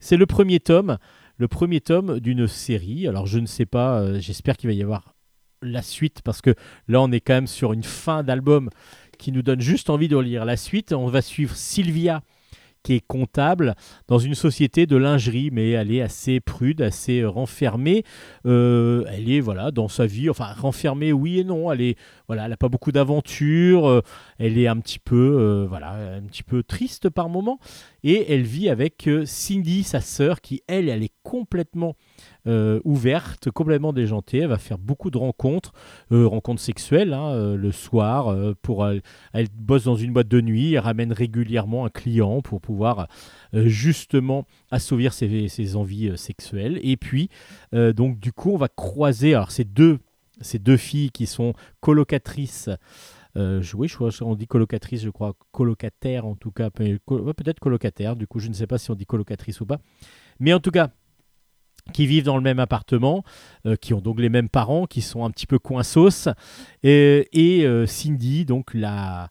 C'est le premier tome, le premier tome d'une série. Alors je ne sais pas, j'espère qu'il va y avoir la suite, parce que là on est quand même sur une fin d'album qui nous donne juste envie de lire la suite. On va suivre Sylvia qui est comptable dans une société de lingerie, mais elle est assez prude, assez renfermée. Euh, elle est voilà dans sa vie, enfin renfermée, oui et non. Elle voilà, elle a pas beaucoup d'aventures. euh, elle est un petit peu euh, voilà, un petit peu triste par moment, et elle vit avec euh, Cindy, sa sœur, qui elle, elle est complètement ouverte, complètement déjantée. Elle va faire beaucoup de rencontres, rencontres sexuelles hein, le soir. pour, elle, elle bosse dans une boîte de nuit. Elle ramène régulièrement un client pour pouvoir justement assouvir ses, ses envies sexuelles. Et puis, donc du coup, on va croiser. Alors, ces deux, ces deux filles qui sont colocatrices. Euh, oui, je on dit colocatrice, je crois, colocataire en tout cas, peut-être colocataire. Du coup, je ne sais pas si on dit colocatrice ou pas. Mais en tout cas, qui vivent dans le même appartement, euh, qui ont donc les mêmes parents, qui sont un petit peu coinsos. Et, et, euh, Cindy, donc la,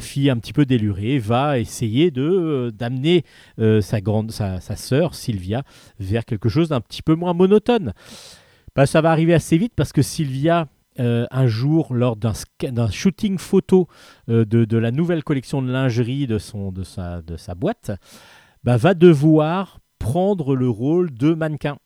fille un petit peu délurée, va essayer de euh, d'amener sa grande sa sœur Sylvia vers quelque chose d'un petit peu moins monotone. Bah, ça va arriver assez vite parce que Sylvia euh, un jour lors d'un shooting photo euh, de, de la nouvelle collection de lingerie de, son, de, sa, de sa boîte, bah, va devoir prendre le rôle de mannequin.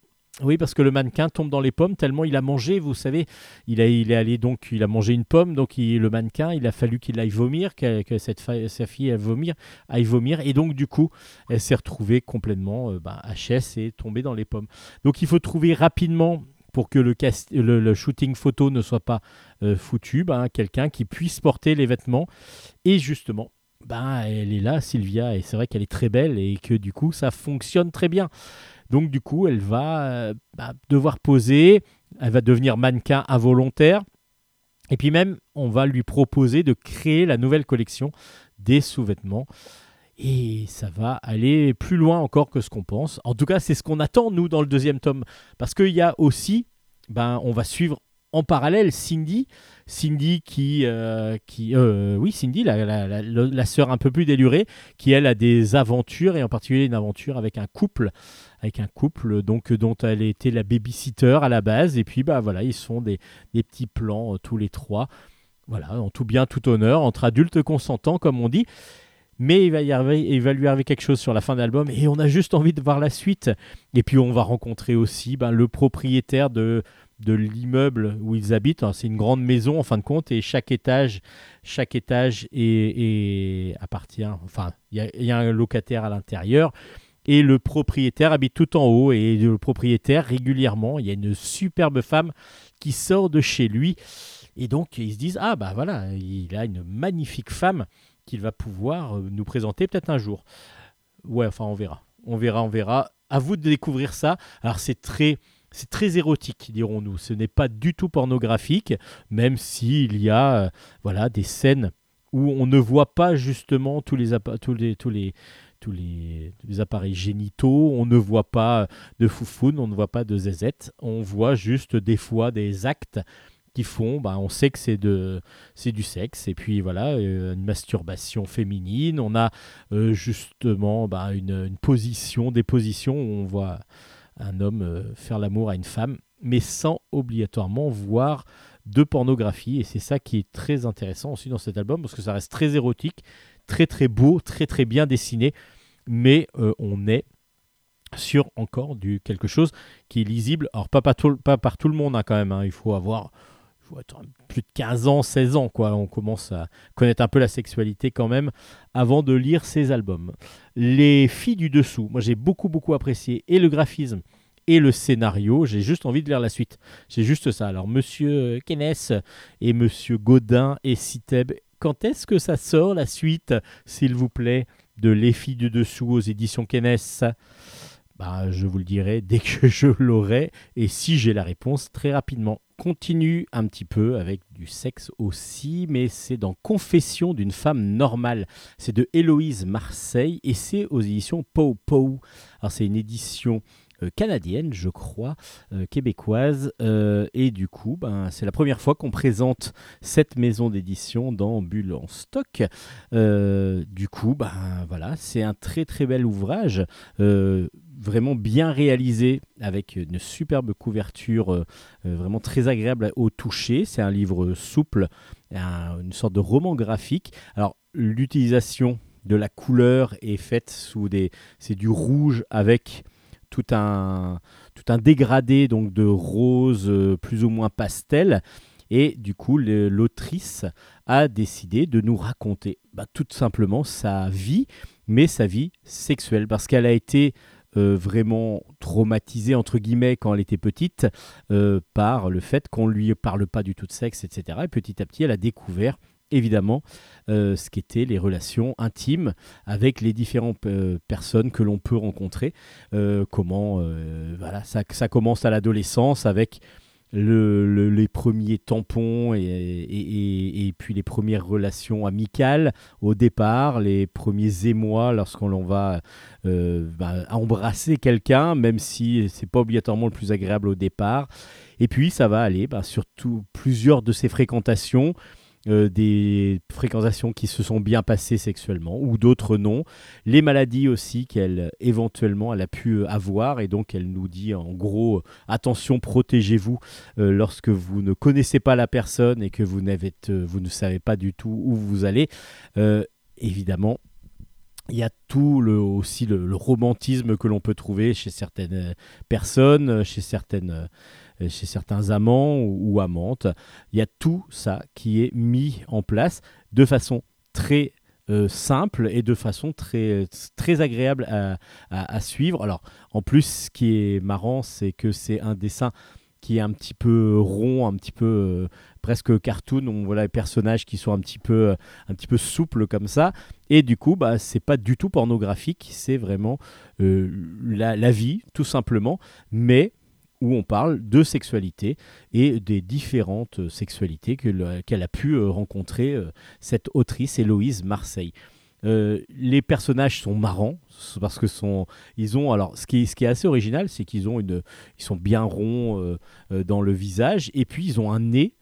Oui, parce que le mannequin tombe dans les pommes tellement il a mangé, vous savez, il, a, il est allé donc, il a mangé une pomme, donc le mannequin, il a fallu qu'il aille vomir, que, cette sa fille aille vomir, aille vomir, et donc du coup, elle s'est retrouvée complètement euh, bah, HS et tombée dans les pommes. Donc il faut trouver rapidement pour que le, shooting photo ne soit pas euh, foutu, ben, quelqu'un qui puisse porter les vêtements. Et justement, ben, elle est là, Sylvia, et c'est vrai qu'elle est très belle et que du coup, ça fonctionne très bien. Donc du coup, elle va euh, bah, devoir poser, elle va devenir mannequin involontaire. Et puis même, on va lui proposer de créer la nouvelle collection des sous-vêtements. Et ça va aller plus loin encore que ce qu'on pense. En tout cas, c'est ce qu'on attend, nous, dans le deuxième tome. Parce qu'il y a aussi, ben, on va suivre en parallèle Cindy. Cindy qui, euh, qui euh, oui, Cindy, la, la, sœur un peu plus délurée, qui elle a des aventures, et en particulier une aventure avec un couple, avec un couple donc dont elle était la babysitter à la base. Et puis, bah voilà, ils sont des, des petits plans euh, tous les trois. Voilà, en tout bien, tout honneur, entre adultes consentants, comme on dit. Mais il va, y arriver, il va lui arriver quelque chose sur la fin de l'album et on a juste envie de voir la suite. Et puis on va rencontrer aussi ben, le propriétaire de, de l'immeuble où ils habitent. Alors, C'est une grande maison en fin de compte et chaque étage, chaque étage appartient. Enfin, il y, a- il y a un locataire à l'intérieur Et le propriétaire habite tout en haut. Et le propriétaire, régulièrement, il y a une superbe femme qui sort de chez lui. Et donc, ils se disent Ah, bah voilà, il a une magnifique femme qu'il va pouvoir euh, nous présenter peut-être un jour. Ouais, enfin, on verra. On verra, on verra. À vous de découvrir ça. Alors, c'est très. C'est très érotique, dirons-nous. Ce n'est pas du tout pornographique, même s'il y a euh, voilà, des scènes où on ne voit pas justement tous les, tous les, tous les, tous les appareils génitaux, on ne voit pas de foufoune, on ne voit pas de zézette, on voit juste des fois des actes qui font, bah, on sait que c'est de, c'est du sexe, et puis voilà, euh, une masturbation féminine, on a euh, justement bah, une, une position, des positions où on voit un homme euh, faire l'amour à une femme, mais sans obligatoirement voir de pornographie, et c'est ça qui est très intéressant aussi dans cet album, parce que ça reste très érotique, très très beau, très très bien dessiné, mais on est sur encore du quelque chose qui est lisible. Alors pas, par tout le monde hein, quand même, hein. il faut avoir plus de 15 ans, 16 ans, quoi. on commence à connaître un peu la sexualité quand même avant de lire ces albums. Les filles du dessous, moi j'ai beaucoup beaucoup apprécié et le graphisme et le scénario, j'ai juste envie de lire la suite. C'est juste ça. Alors Monsieur Kennes et Monsieur Godin et Citeb, quand est-ce que ça sort la suite, s'il vous plaît, de Les filles du dessous aux éditions Kennes bah, je vous le dirai dès que je l'aurai et si j'ai la réponse très rapidement. Continue un petit peu avec du sexe aussi, mais c'est dans Confession d'une femme normale. C'est de Héloïse Marseille et c'est aux éditions Pow Pow. Alors c'est une édition euh, canadienne, je crois, euh, québécoise, euh, et du coup, ben, c'est la première fois qu'on présente cette maison d'édition dans Bulle en stock. Du coup, ben voilà, c'est un très très bel ouvrage, vraiment bien réalisé, avec une superbe couverture, euh, euh, vraiment très agréable au toucher. C'est un livre souple, un- une sorte de roman graphique. Alors l'utilisation de la couleur est faite sous des, c'est du rouge avec tout un tout un dégradé donc de rose euh, plus ou moins pastel. Et du coup, l'autrice a décidé de nous raconter bah, tout simplement sa vie, mais sa vie sexuelle, parce qu'elle a été euh, vraiment traumatisée, entre guillemets, quand elle était petite, euh, par le fait qu'on ne lui parle pas du tout de sexe, etc. Et petit à petit, elle a découvert, évidemment, euh, ce qu'étaient les relations intimes avec les différentes personnes que l'on peut rencontrer. Comment, voilà, ça, ça commence à l'adolescence avec le- le- les premiers tampons et, puis les premières relations amicales au départ, les premiers émois lorsqu'on l'on va euh, bah, embrasser quelqu'un, même si c'est pas obligatoirement le plus agréable au départ. Et puis ça va aller bah, sur plusieurs de ces fréquentations. Euh, des fréquentations qui se sont bien passées sexuellement ou d'autres non. Les maladies aussi qu'elle éventuellement elle a pu euh, avoir et donc elle nous dit en gros attention protégez-vous euh, lorsque vous ne connaissez pas la personne et que vous, vous ne savez pas du tout où vous allez. Évidemment, il y a tout le, aussi le, romantisme que l'on peut trouver chez certaines personnes, chez, certaines, chez certains amants ou, amantes. Il y a tout ça qui est mis en place de façon très euh, simple et de façon très, très agréable à, suivre. Alors, en plus, ce qui est marrant, c'est que c'est un dessin qui est un petit peu rond, un petit peu euh, presque cartoon. On voit les personnages qui sont un petit peu, euh, un petit peu souples comme ça. Et du coup, bah, c'est pas du tout pornographique, c'est vraiment euh, la, la vie, tout simplement, mais où on parle de sexualité et des différentes sexualités que le- qu'elle a pu euh, rencontrer euh, cette autrice Héloïse Marseille. Euh, les personnages sont marrants parce que sont ils ont alors ce qui ce qui est assez original c'est qu'ils ont une ils sont bien ronds dans le visage et puis ils ont un nez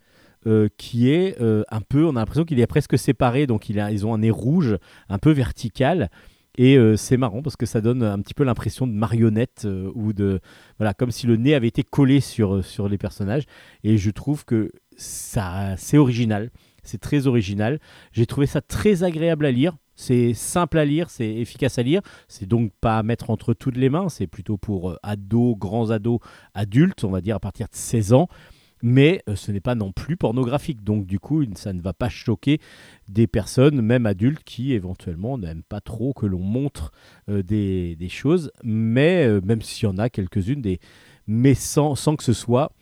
qui est un peu on a l'impression qu'il est presque séparé donc ils ont un nez rouge un peu vertical et euh, c'est marrant parce que ça donne un petit peu l'impression de marionnette euh, ou de voilà comme si le nez avait été collé sur sur les personnages et je trouve que ça c'est original c'est très original j'ai trouvé ça très agréable à lire c'est simple à lire, c'est efficace à lire. C'est donc pas à mettre entre toutes les mains. C'est plutôt pour euh, ados, grands ados, adultes, on va dire à partir de 16 ans. Mais euh, ce n'est pas non plus pornographique. Donc du coup, ça ne va pas choquer des personnes, même adultes, qui éventuellement n'aiment pas trop que l'on montre euh, des, choses, mais euh, même s'il y en a quelques-unes, mais sans, sans que ce soit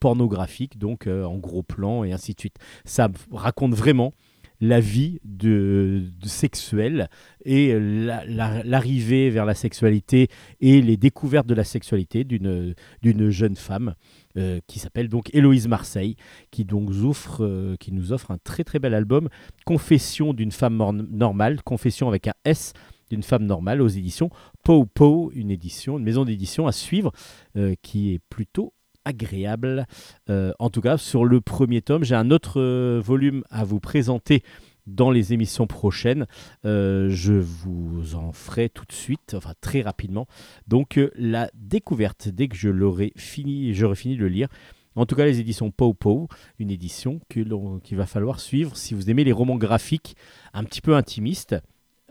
pornographique, donc en gros plan et ainsi de suite. Ça raconte vraiment la vie de, sexuelle et la- la- l'arrivée vers la sexualité et les découvertes de la sexualité d'une jeune femme euh, qui s'appelle donc Héloïse Marseille, qui donc euh, nous offre un très très bel album, Confession d'une femme normale, Confession avec un S d'une femme normale aux éditions Pow Pow, une une maison d'édition à suivre euh, qui est plutôt agréable. En tout cas, sur le premier tome, j'ai un autre volume à vous présenter dans les émissions prochaines. Euh, je vous en ferai tout de suite, enfin très rapidement. Donc euh, la découverte, dès que je l'aurai fini, j'aurai fini de le lire. En tout cas, les éditions Pow Pow, une édition qu'il va falloir suivre si vous aimez les romans graphiques un petit peu intimistes.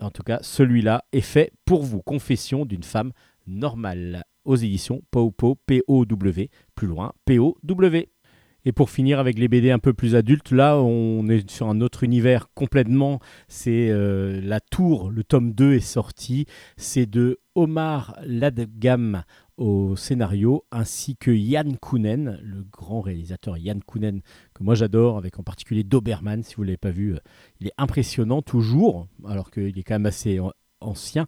En tout cas, celui-là est fait pour vous. Confession d'une femme normale aux éditions Pow Pow, P-O-W, plus loin, P-O-W. Et pour finir avec les BD un peu plus adultes, là on est sur un autre univers complètement. C'est euh, La Tour, le tome 2 est sorti. C'est de Omar Ladgam au scénario, ainsi que Yann Kounen, le grand réalisateur Yann Kounen, que moi j'adore, avec en particulier Doberman, si vous ne l'avez pas vu. euh, Il est impressionnant toujours, alors qu'il est quand même assez an- ancien.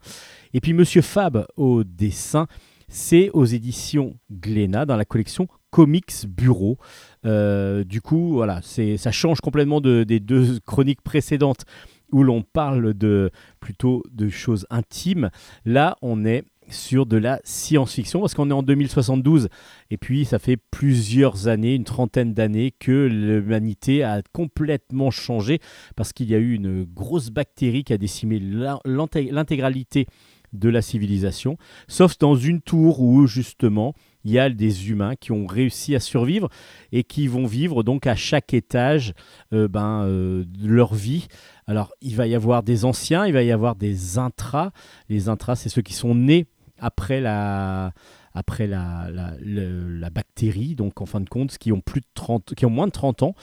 Et puis Monsieur Fab au dessin. C'est aux éditions Glénat dans la collection Comics Bureau. Euh, du coup, voilà, c'est, ça change complètement de- des deux chroniques précédentes où l'on parle de plutôt de choses intimes. Là, on est sur de la science-fiction parce qu'on est en 2072 et puis ça fait plusieurs années, une trentaine d'années que l'humanité a complètement changé parce qu'il y a eu une grosse bactérie qui a décimé l'in- l'intég- l'intégralité de la civilisation, sauf dans une tour où justement il y a des humains qui ont réussi à survivre et qui vont vivre donc à chaque étage euh, ben, euh, leur vie. Alors il va y avoir des anciens, il va y avoir des intras. Les intras, c'est ceux qui sont nés après la, après la, la, bactérie, donc en fin de compte, qui ont, plus de 30, qui ont moins de 30 ans.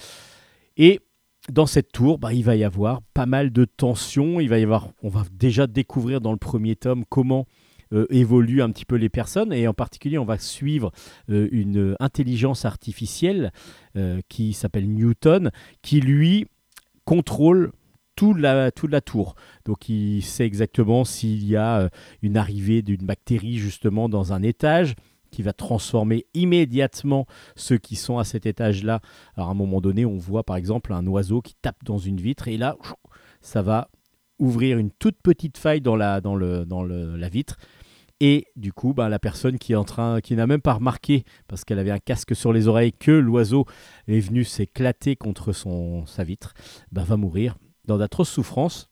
Et dans cette tour, bah, il va y avoir pas mal de tensions. Il va y avoir, on va déjà découvrir dans le premier tome comment euh, évoluent un petit peu les personnes et en particulier on va suivre euh, une intelligence artificielle euh, qui s'appelle Newton qui lui contrôle toute la, toute la tour. Donc il sait exactement s'il y a euh, une arrivée d'une bactérie justement dans un étage qui va transformer immédiatement ceux qui sont à cet étage-là. Alors à un moment donné, on voit par exemple un oiseau qui tape dans une vitre et là, ça va ouvrir une toute petite faille dans la, dans le, dans le- la vitre. Et du coup, bah, la personne qui est en train, qui n'a même pas remarqué, parce qu'elle avait un casque sur les oreilles, que l'oiseau est venu s'éclater contre son, sa vitre, bah, va mourir dans d'atroces souffrances.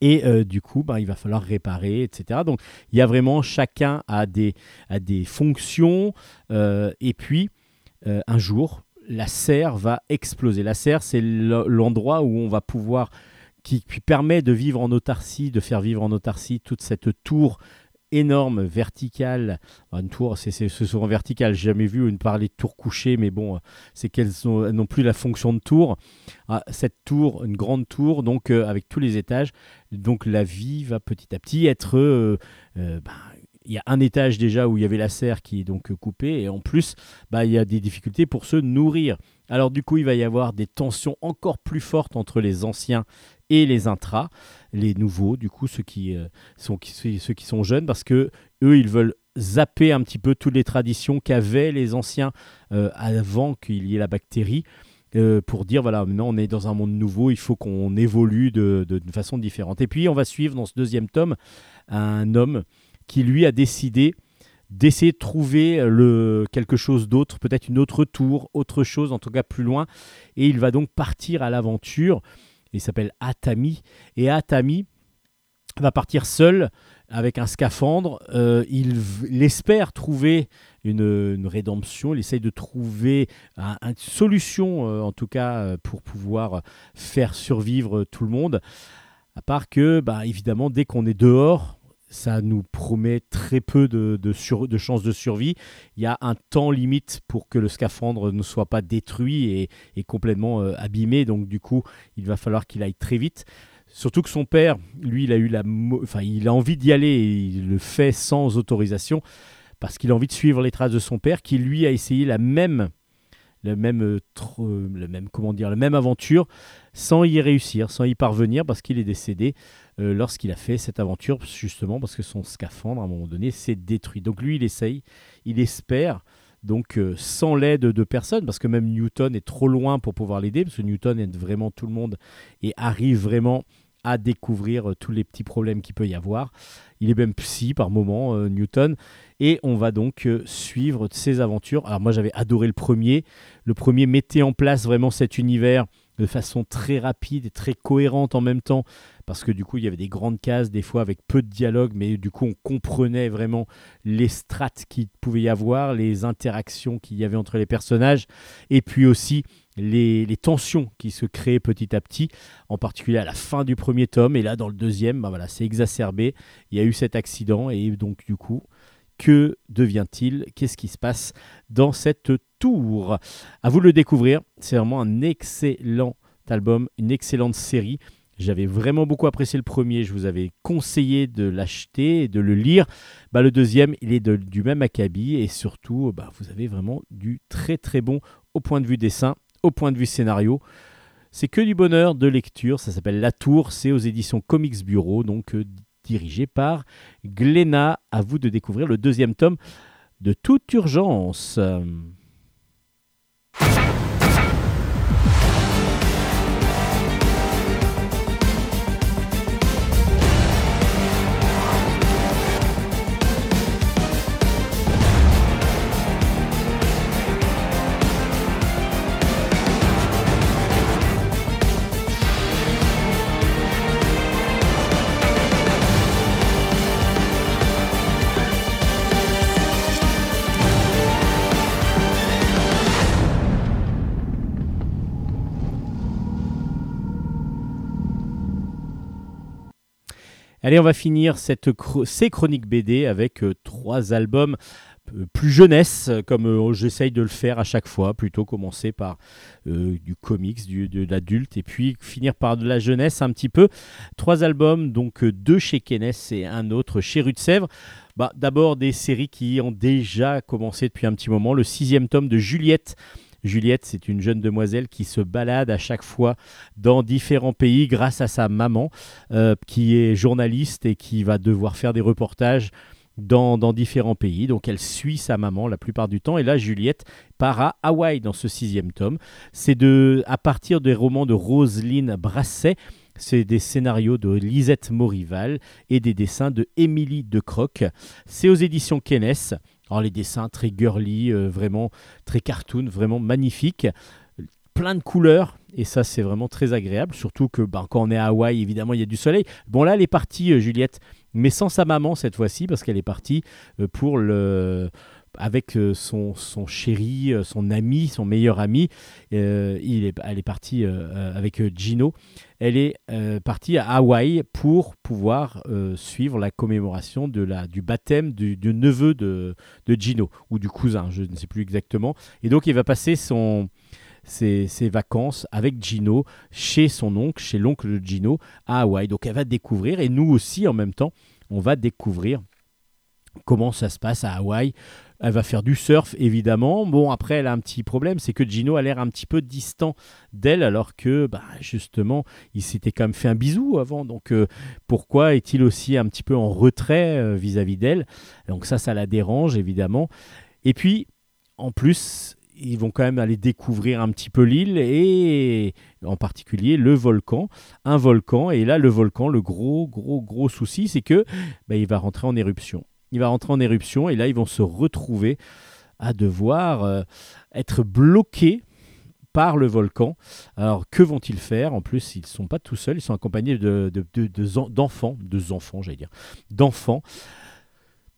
Et euh, du coup, bah, il va falloir réparer, etc. Donc, il y a vraiment chacun a des, a des fonctions. euh, et puis, euh, un jour, la serre va exploser. La serre, c'est le- l'endroit où on va pouvoir, qui permet de vivre en autarcie, de faire vivre en autarcie toute cette tour énorme, verticale. Une tour, c'est souvent vertical. J'ai jamais vu une parler de tour couchée, mais bon, euh, c'est qu'elles ont- elles n'ont plus la fonction de tour. Ah, cette tour, une grande tour, donc euh, avec tous les étages. Donc la vie va petit à petit être. ben, il y a un étage déjà où il y avait la serre qui est donc coupée, et en plus, bah, il y a des difficultés pour se nourrir. Alors du coup, il va y avoir des tensions encore plus fortes entre les anciens et les intras, les nouveaux, du coup, ceux qui, euh, sont, qui- ceux qui sont jeunes, parce que eux, ils veulent zapper un petit peu toutes les traditions qu'avaient les anciens euh, avant qu'il y ait la bactérie. euh, pour dire voilà maintenant on est dans un monde nouveau il faut qu'on évolue de, de, de façon différente et puis on va suivre dans ce deuxième tome un homme qui lui a décidé d'essayer de trouver le, quelque chose d'autre, peut-être une autre tour, autre chose, en tout cas plus loin. Et il va donc partir à l'aventure. Il s'appelle Atami. Et Atami va partir seul avec un scaphandre. Euh, il, espère trouver une, rédemption. Il essaye de trouver un- une solution, euh, en tout cas, euh, pour pouvoir faire survivre tout le monde. À part que, bah, évidemment, dès qu'on est dehors, ça nous promet très peu de, chances de survie. Il y a un temps limite pour que le scaphandre ne soit pas détruit et, complètement euh, abîmé. Donc du coup, il va falloir qu'il aille très vite. Surtout que son père, lui, il a eu la, enfin, il a envie d'y aller et il le fait sans autorisation parce qu'il a envie de suivre les traces de son père, qui lui a essayé la même, le même, euh, euh, comment dire, la même aventure sans y réussir, sans y parvenir, parce qu'il est décédé lorsqu'il a fait cette aventure, justement parce que son scaphandre, à un moment donné, s'est détruit. Donc lui, il essaye, il espère, donc euh, sans l'aide de personne, parce que même Newton est trop loin pour pouvoir l'aider, parce que Newton aide vraiment tout le monde et arrive vraiment à découvrir euh, tous les petits problèmes qu'il peut y avoir. Il est même psy par moment, euh, Newton, et on va donc euh, suivre ses aventures. Alors moi j'avais adoré le premier. Le premier mettait en place vraiment cet univers de façon très rapide et très cohérente en même temps, parce que du coup il y avait des grandes cases des fois avec peu de dialogue, mais du coup on comprenait vraiment les strates qu'il pouvait y avoir, les interactions qu'il y avait entre les personnages, et puis aussi les, les tensions qui se créaient petit à petit, en particulier à la fin du premier tome, et là dans le deuxième, bah voilà, c'est exacerbé, il y a eu cet accident, et donc du coup, que devient-il? Qu'est-ce qui se passe dans cette tour? À vous de le découvrir, c'est vraiment un excellent album, une excellente série. J'avais vraiment beaucoup apprécié le premier, je vous avais conseillé de l'acheter et de le lire. Bah, le deuxième, il est de- du même acabit et surtout, bah, vous avez vraiment du très très bon au point de vue dessin, au point de vue scénario. C'est que du bonheur de lecture, ça s'appelle La Tour, c'est aux éditions Comics Bureau, donc euh, dirigé par Glénat. À vous de découvrir le deuxième tome de toute urgence. Allez, on va finir cette ces chroniques BD avec euh, trois albums plus jeunesse, euh, comme euh, j'essaye de le faire à chaque fois, plutôt commencer par du comics, de l'adulte, et puis finir par de la jeunesse un petit peu. Trois albums, donc deux chez Kenes et un autre chez Rue de Sèvres. Bah, D'abord des séries qui ont déjà commencé depuis un petit moment. Le sixième tome de Juliette. Juliette, c'est une jeune demoiselle qui se balade à chaque fois dans différents pays grâce à sa maman, euh, qui est journaliste et qui va devoir faire des reportages dans, dans différents pays. Donc elle suit sa maman la plupart du temps. Et là, Juliette part à Hawaï dans ce sixième tome. C'est de, à partir des romans de Roselyne Brasset. C'est des scénarios de Lisette Morival et des dessins de Émilie Decroc. C'est aux éditions Kenes. Alors les dessins très girly, euh, vraiment très cartoon, vraiment magnifiques. Plein de couleurs et ça c'est vraiment très agréable. Surtout que ben, quand on est à Hawaï, évidemment, il y a du soleil. Bon là, elle est partie, euh, Juliette, mais sans sa maman cette fois-ci parce qu'elle est partie euh, pour le avec euh, son, son chéri, euh, son ami, son meilleur ami. Euh, il est, elle est partie avec Gino. Elle est partie à Hawaï pour pouvoir suivre la commémoration de la, du baptême du, du neveu de, de Gino, ou du cousin, je ne sais plus exactement. Et donc il va passer son, ses, ses vacances avec Gino chez son oncle, chez l'oncle de Gino à Hawaï. Donc elle va découvrir, et nous aussi en même temps, on va découvrir comment ça se passe à Hawaï. Elle va faire du surf, évidemment. Bon, après, elle a un petit problème, c'est que Gino a l'air un petit peu distant d'elle, alors que, bah, justement, il s'était quand même fait un bisou avant. Donc, euh, pourquoi est-il aussi un petit peu en retrait euh, vis-à-vis d'elle? Donc ça, ça la dérange, évidemment. Et puis, en plus, ils vont quand même aller découvrir un petit peu l'île et en particulier le volcan, un volcan. Et là, le volcan, le gros, gros, gros souci, c'est que bah, il va rentrer en éruption. Il va rentrer en éruption et là, ils vont se retrouver à devoir euh, être bloqués par le volcan. Alors, que vont-ils faire? En plus, ils ne sont pas tout seuls, ils sont accompagnés de, de- de- de d'enfants, enfants, j'allais dire, d'enfants.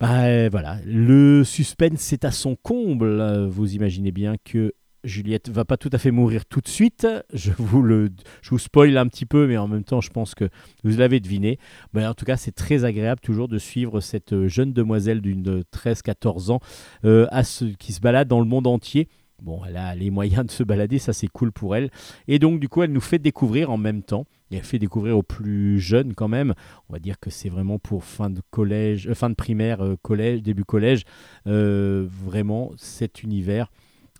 Euh, voilà, le suspense c'est à son comble. Vous imaginez bien que Juliette va pas tout à fait mourir tout de suite. Je vous le, je vous spoil un petit peu, mais en même temps, je pense que vous l'avez deviné. Mais en tout cas, c'est très agréable toujours de suivre cette euh, jeune demoiselle d'une 13-14 ans euh, à ce- qui se balade dans le monde entier. Bon, elle a les moyens de se balader, ça c'est cool pour elle. Et donc, du coup, elle nous fait découvrir en même temps. Elle fait découvrir aux plus jeunes quand même. On va dire que c'est vraiment pour fin de collège, euh, fin de primaire, euh, collège, début collège. Euh, vraiment cet univers,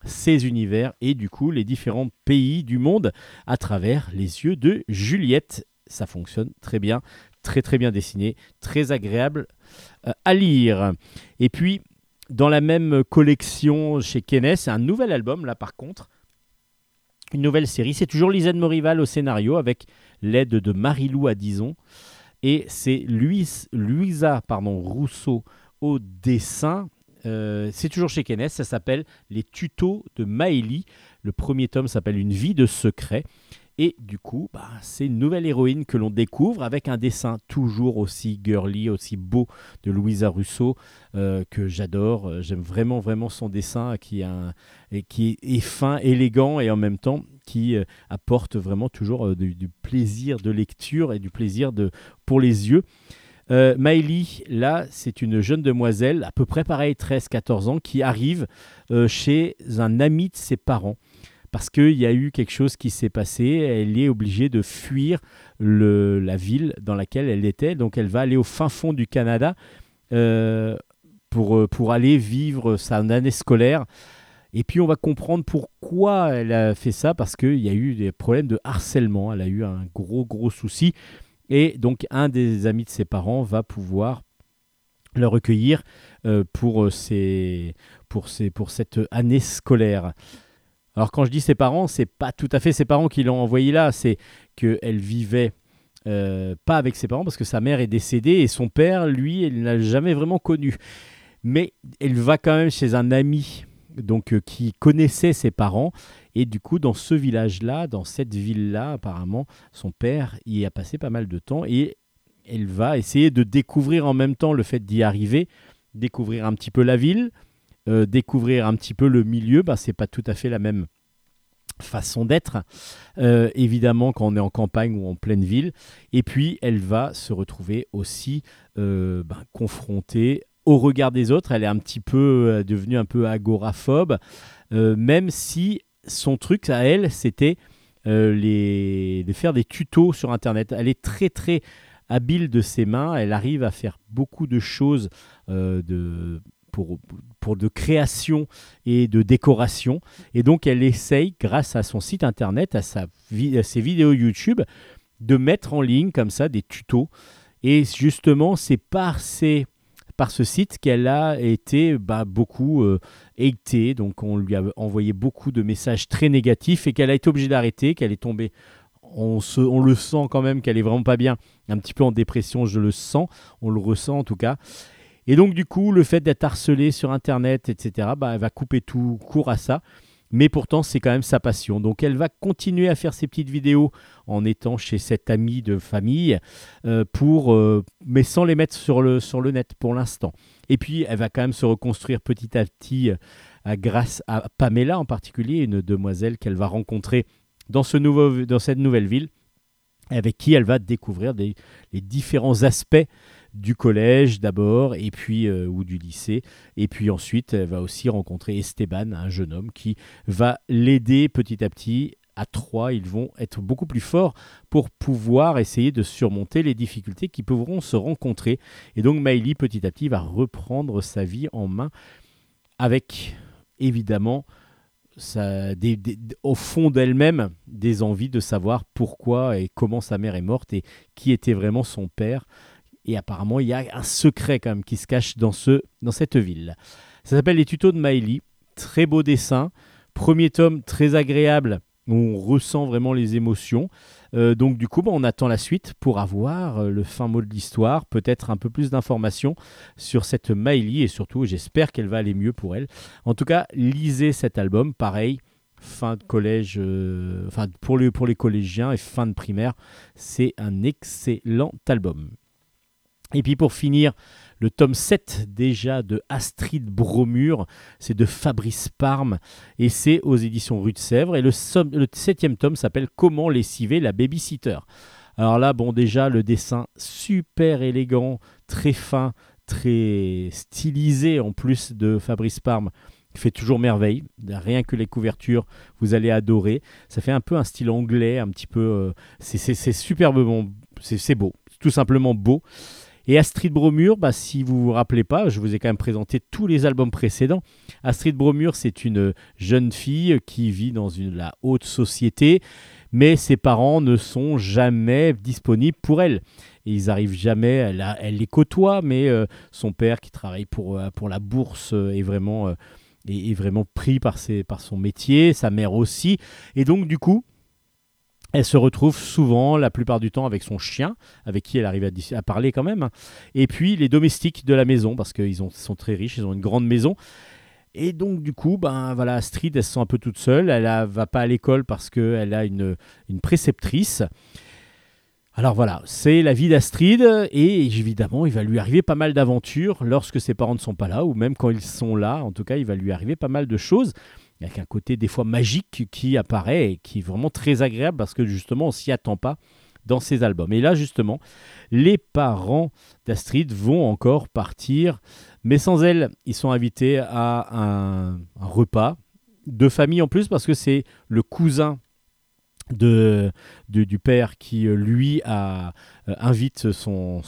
ces univers et du coup les différents pays du monde à travers les yeux de Juliette. Ça fonctionne très bien, très très bien dessiné, très agréable euh, à lire. Et puis dans la même collection chez Kenes, un nouvel album là par contre, une nouvelle série. C'est toujours Lisanne Morival au scénario avec l'aide de Marilou Adison et c'est Louisa pardon, Rousseau au dessin. Euh, c'est toujours chez Kenes, ça s'appelle Les tutos de Maëlie. Le premier tome s'appelle Une vie de secret. Et du coup, bah, c'est une nouvelle héroïne que l'on découvre avec un dessin toujours aussi girly, aussi beau de Louisa Rousseau euh, que j'adore. J'aime vraiment, vraiment son dessin qui, est, fin, élégant et en même temps qui euh, apporte vraiment toujours du, du plaisir de lecture et du plaisir de, pour les yeux. Euh, là, c'est une jeune demoiselle, à peu près pareil, 13-14 ans, qui arrive euh, chez un ami de ses parents. Parce qu'il y a eu quelque chose qui s'est passé, elle est obligée de fuir la ville dans laquelle elle était. Donc elle va aller au fin fond du Canada euh, pour, euh, pour aller vivre sa année scolaire. Et puis on va comprendre pourquoi elle a fait ça, parce qu'il y a eu des problèmes de harcèlement. Elle a eu un gros, gros souci. Et donc un des amis de ses parents va pouvoir le recueillir euh, pour, euh, pour, cette année scolaire. Alors quand je dis ses parents, c'est pas tout à fait ses parents qui l'ont envoyé là, c'est qu'elle vivait euh, pas avec ses parents parce que sa mère est décédée et son père, lui, elle n'a jamais vraiment connu. Mais elle va quand même chez un ami donc qui connaissait ses parents et du coup dans ce village-là, dans cette ville-là, apparemment, son père y a passé pas mal de temps et elle va essayer de découvrir en même temps le fait d'y arriver, découvrir un petit peu la ville, euh, découvrir un petit peu le milieu. Bah, c'est pas tout à fait la même façon d'être, euh, évidemment quand on est en campagne ou en pleine ville. Et puis elle va se retrouver aussi euh, bah, confrontée au regard des autres. Elle est un petit peu devenue un peu agoraphobe, même si son truc à elle, c'était euh, de faire des tutos sur Internet. Elle est très très habile de ses mains. Elle arrive à faire beaucoup de choses euh, de, pour, de création et de décoration. Et donc elle essaye, grâce à son site Internet, à, à ses vidéos YouTube, de mettre en ligne comme ça des tutos. Et justement, c'est par ces par ce site qu'elle a été bah, beaucoup euh, donc on lui a envoyé beaucoup de messages très négatifs et qu'elle a été obligée d'arrêter, qu'elle est tombée, on, se, on le sent quand même qu'elle est vraiment pas bien, un petit peu en dépression, je le sens, on le ressent en tout cas. Et donc du coup, le fait d'être harcelée sur Internet, etc., bah, elle va couper tout court à ça. Mais pourtant, c'est quand même sa passion. Donc, elle va continuer à faire ses petites vidéos en étant chez cette amie de famille, euh, pour, euh, mais sans les mettre sur le, sur le net pour l'instant. Et puis, elle va quand même se reconstruire petit à petit euh, grâce à Pamela en particulier, une demoiselle qu'elle va rencontrer dans, ce nouveau, dans cette nouvelle ville, avec qui elle va découvrir les différents aspects du collège d'abord, et puis euh, ou du lycée, et puis ensuite elle va aussi rencontrer Esteban, un jeune homme qui va l'aider petit à petit. À trois, ils vont être beaucoup plus forts pour pouvoir essayer de surmonter les difficultés qui pourront se rencontrer. Et donc Miley, petit à petit, va reprendre sa vie en main avec, évidemment, au fond d'elle-même, des envies de savoir pourquoi et comment sa mère est morte et qui était vraiment son père. Et apparemment, il y a un secret quand même qui se cache dans, ce, dans cette ville. Ça s'appelle Les tutos de Miley. Très beau dessin. Premier tome très agréable on ressent vraiment les émotions. Euh, donc du coup, bah, on attend la suite pour avoir euh, le fin mot de l'histoire, peut-être un peu plus d'informations sur cette Miley et surtout, j'espère qu'elle va aller mieux pour elle. En tout cas, lisez cet album, pareil, fin de collège, euh, enfin pour les collégiens et fin de primaire, c'est un excellent album. Et puis pour finir, le tome 7 déjà de Astrid Bromure, c'est de Fabrice Parme et c'est aux éditions Rue de Sèvres. Et le, septième tome s'appelle Comment lessiver la babysitter. Alors là, bon, déjà le dessin super élégant, très fin, très stylisé en plus de Fabrice Parme fait toujours merveille. Rien que les couvertures, vous allez adorer. Ça fait un peu un style anglais, un petit peu. euh, c'est- c'est c'est beau, tout simplement beau. Et Astrid Bromure, bah, si vous vous rappelez pas, je vous ai quand même présenté tous les albums précédents. Astrid Bromure, c'est une jeune fille qui vit dans la haute société, mais ses parents ne sont jamais disponibles pour elle. Ils arrivent jamais, elle, les côtoie, mais euh, son père qui travaille pour, euh, pour la bourse euh, est vraiment, est vraiment pris par, ses, par son métier, sa mère aussi. Et donc du coup, elle se retrouve souvent, la plupart du temps, avec son chien, avec qui elle arrive à, parler quand même. Et puis les domestiques de la maison, parce qu'ils ont- sont très riches, ils ont une grande maison. Et donc du coup, ben voilà, Astrid, elle se sent un peu toute seule. Elle ne va pas à l'école parce qu'elle a une, une préceptrice. Alors voilà, c'est la vie d'Astrid et évidemment, il va lui arriver pas mal d'aventures lorsque ses parents ne sont pas là ou même quand ils sont là. En tout cas, il va lui arriver pas mal de choses avec un côté des fois magique qui apparaît et qui est vraiment très agréable parce que justement, on s'y attend pas dans ces albums. Et là, justement, les parents d'Astrid vont encore partir, mais sans elle, ils sont invités à un, repas de famille en plus parce que c'est le cousin de, du père qui, euh, lui, a, euh, invite son,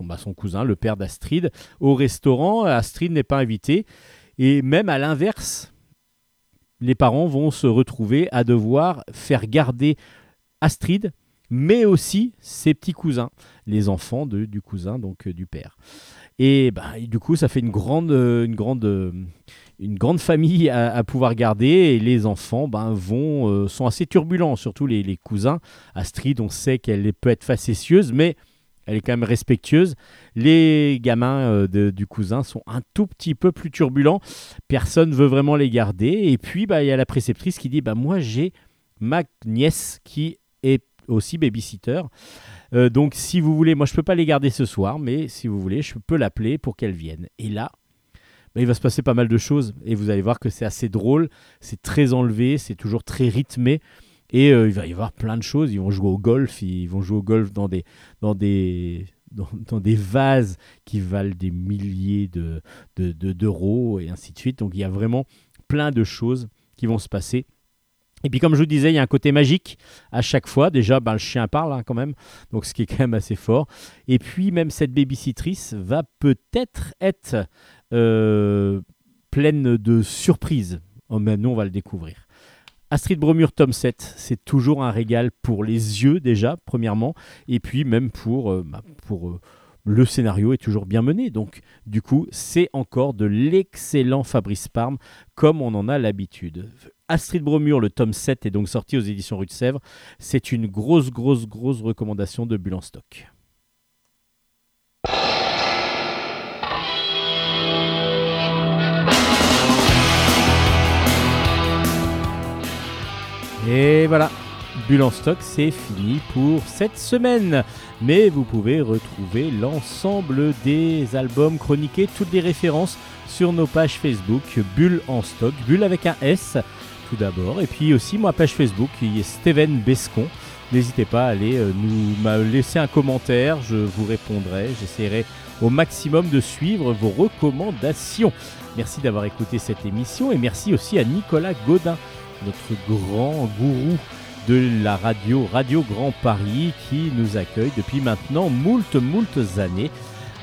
bah, son cousin, le père d'Astrid, au restaurant. Astrid n'est pas invitée. Et même à l'inverse, les parents vont se retrouver à devoir faire garder Astrid, mais aussi ses petits cousins, les enfants du cousin, donc euh, du père. Et, bah, et du coup, ça fait une grande, euh, une grande, euh, une grande famille à, pouvoir garder. Et les enfants ben, vont, sont assez turbulents, surtout les, les cousins. Astrid, on sait qu'elle peut être facétieuse, mais elle est quand même respectueuse. Les gamins euh, du cousin sont un tout petit peu plus turbulents. Personne ne veut vraiment les garder. Et puis, bah, il y a la préceptrice qui dit bah, Moi, j'ai ma nièce qui est aussi babysitter. Euh, donc, si vous voulez, moi, je ne peux pas les garder ce soir, mais si vous voulez, je peux l'appeler pour qu'elle vienne. Et là, bah, il va se passer pas mal de choses. Et vous allez voir que c'est assez drôle. C'est très enlevé. C'est toujours très rythmé. Et euh, il va y avoir plein de choses. Ils vont jouer au golf. Ils vont jouer au golf dans des, dans des, dans, des vases qui valent des milliers de, de- de- d'euros et ainsi de suite. Donc il y a vraiment plein de choses qui vont se passer. Et puis comme je vous disais, il y a un côté magique à chaque fois. Déjà, ben, le chien parle hein, quand même, donc ce qui est quand même assez fort. Et puis même cette babysitrice va peut-être être euh, pleine de surprises. Oh, nous, on va le découvrir. Astrid Bromure, tome 7, c'est toujours un régal pour les yeux déjà, premièrement, et puis même pour, euh, bah, euh, le scénario est toujours bien mené. Donc, du coup, c'est encore de l'excellent Fabrice Parme, comme on en a l'habitude. Astrid Bromure, le tome 7, est donc sorti aux éditions Rue de Sèvres. C'est une grosse, grosse, grosse recommandation de Bulle en stock. Et voilà, Bulle en stock, c'est fini pour cette semaine. Mais vous pouvez retrouver l'ensemble des albums chroniqués, toutes les références sur nos pages Facebook, Bulle en stock, Bulle avec un S tout d'abord, et puis aussi ma page Facebook qui est Steven Bescon. N'hésitez pas à aller euh, nous laisser un commentaire, je vous répondrai, j'essaierai au maximum de suivre vos recommandations. Merci d'avoir écouté cette émission et merci aussi à Nicolas Godin, notre grand gourou de la radio Radio Grand Paris qui nous accueille depuis maintenant moult moult années.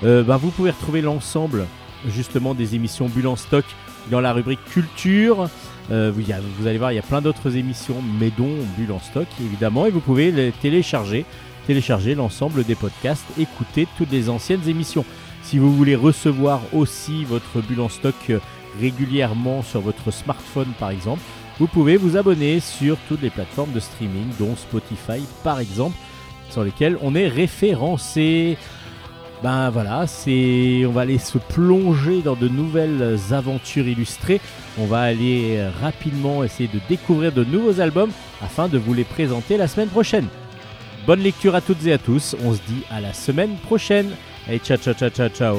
Euh, ben, vous pouvez retrouver l'ensemble justement des émissions Bulle en stock dans la rubrique culture. Euh, vous, vous allez voir, il y a plein d'autres émissions, mais dont Bulle en stock évidemment, et vous pouvez les télécharger, télécharger l'ensemble des podcasts, écouter toutes les anciennes émissions. Si vous voulez recevoir aussi votre Bulle en stock euh, régulièrement sur votre smartphone par exemple, vous pouvez vous abonner sur toutes les plateformes de streaming, dont Spotify par exemple, sur lesquelles on est référencé. Ben voilà, c'est, on va aller se plonger dans de nouvelles aventures illustrées. On va aller euh, rapidement essayer de découvrir de nouveaux albums afin de vous les présenter la semaine prochaine. Bonne lecture à toutes et à tous. On se dit à la semaine prochaine. Hey, ciao, ciao, ciao, ciao, ciao.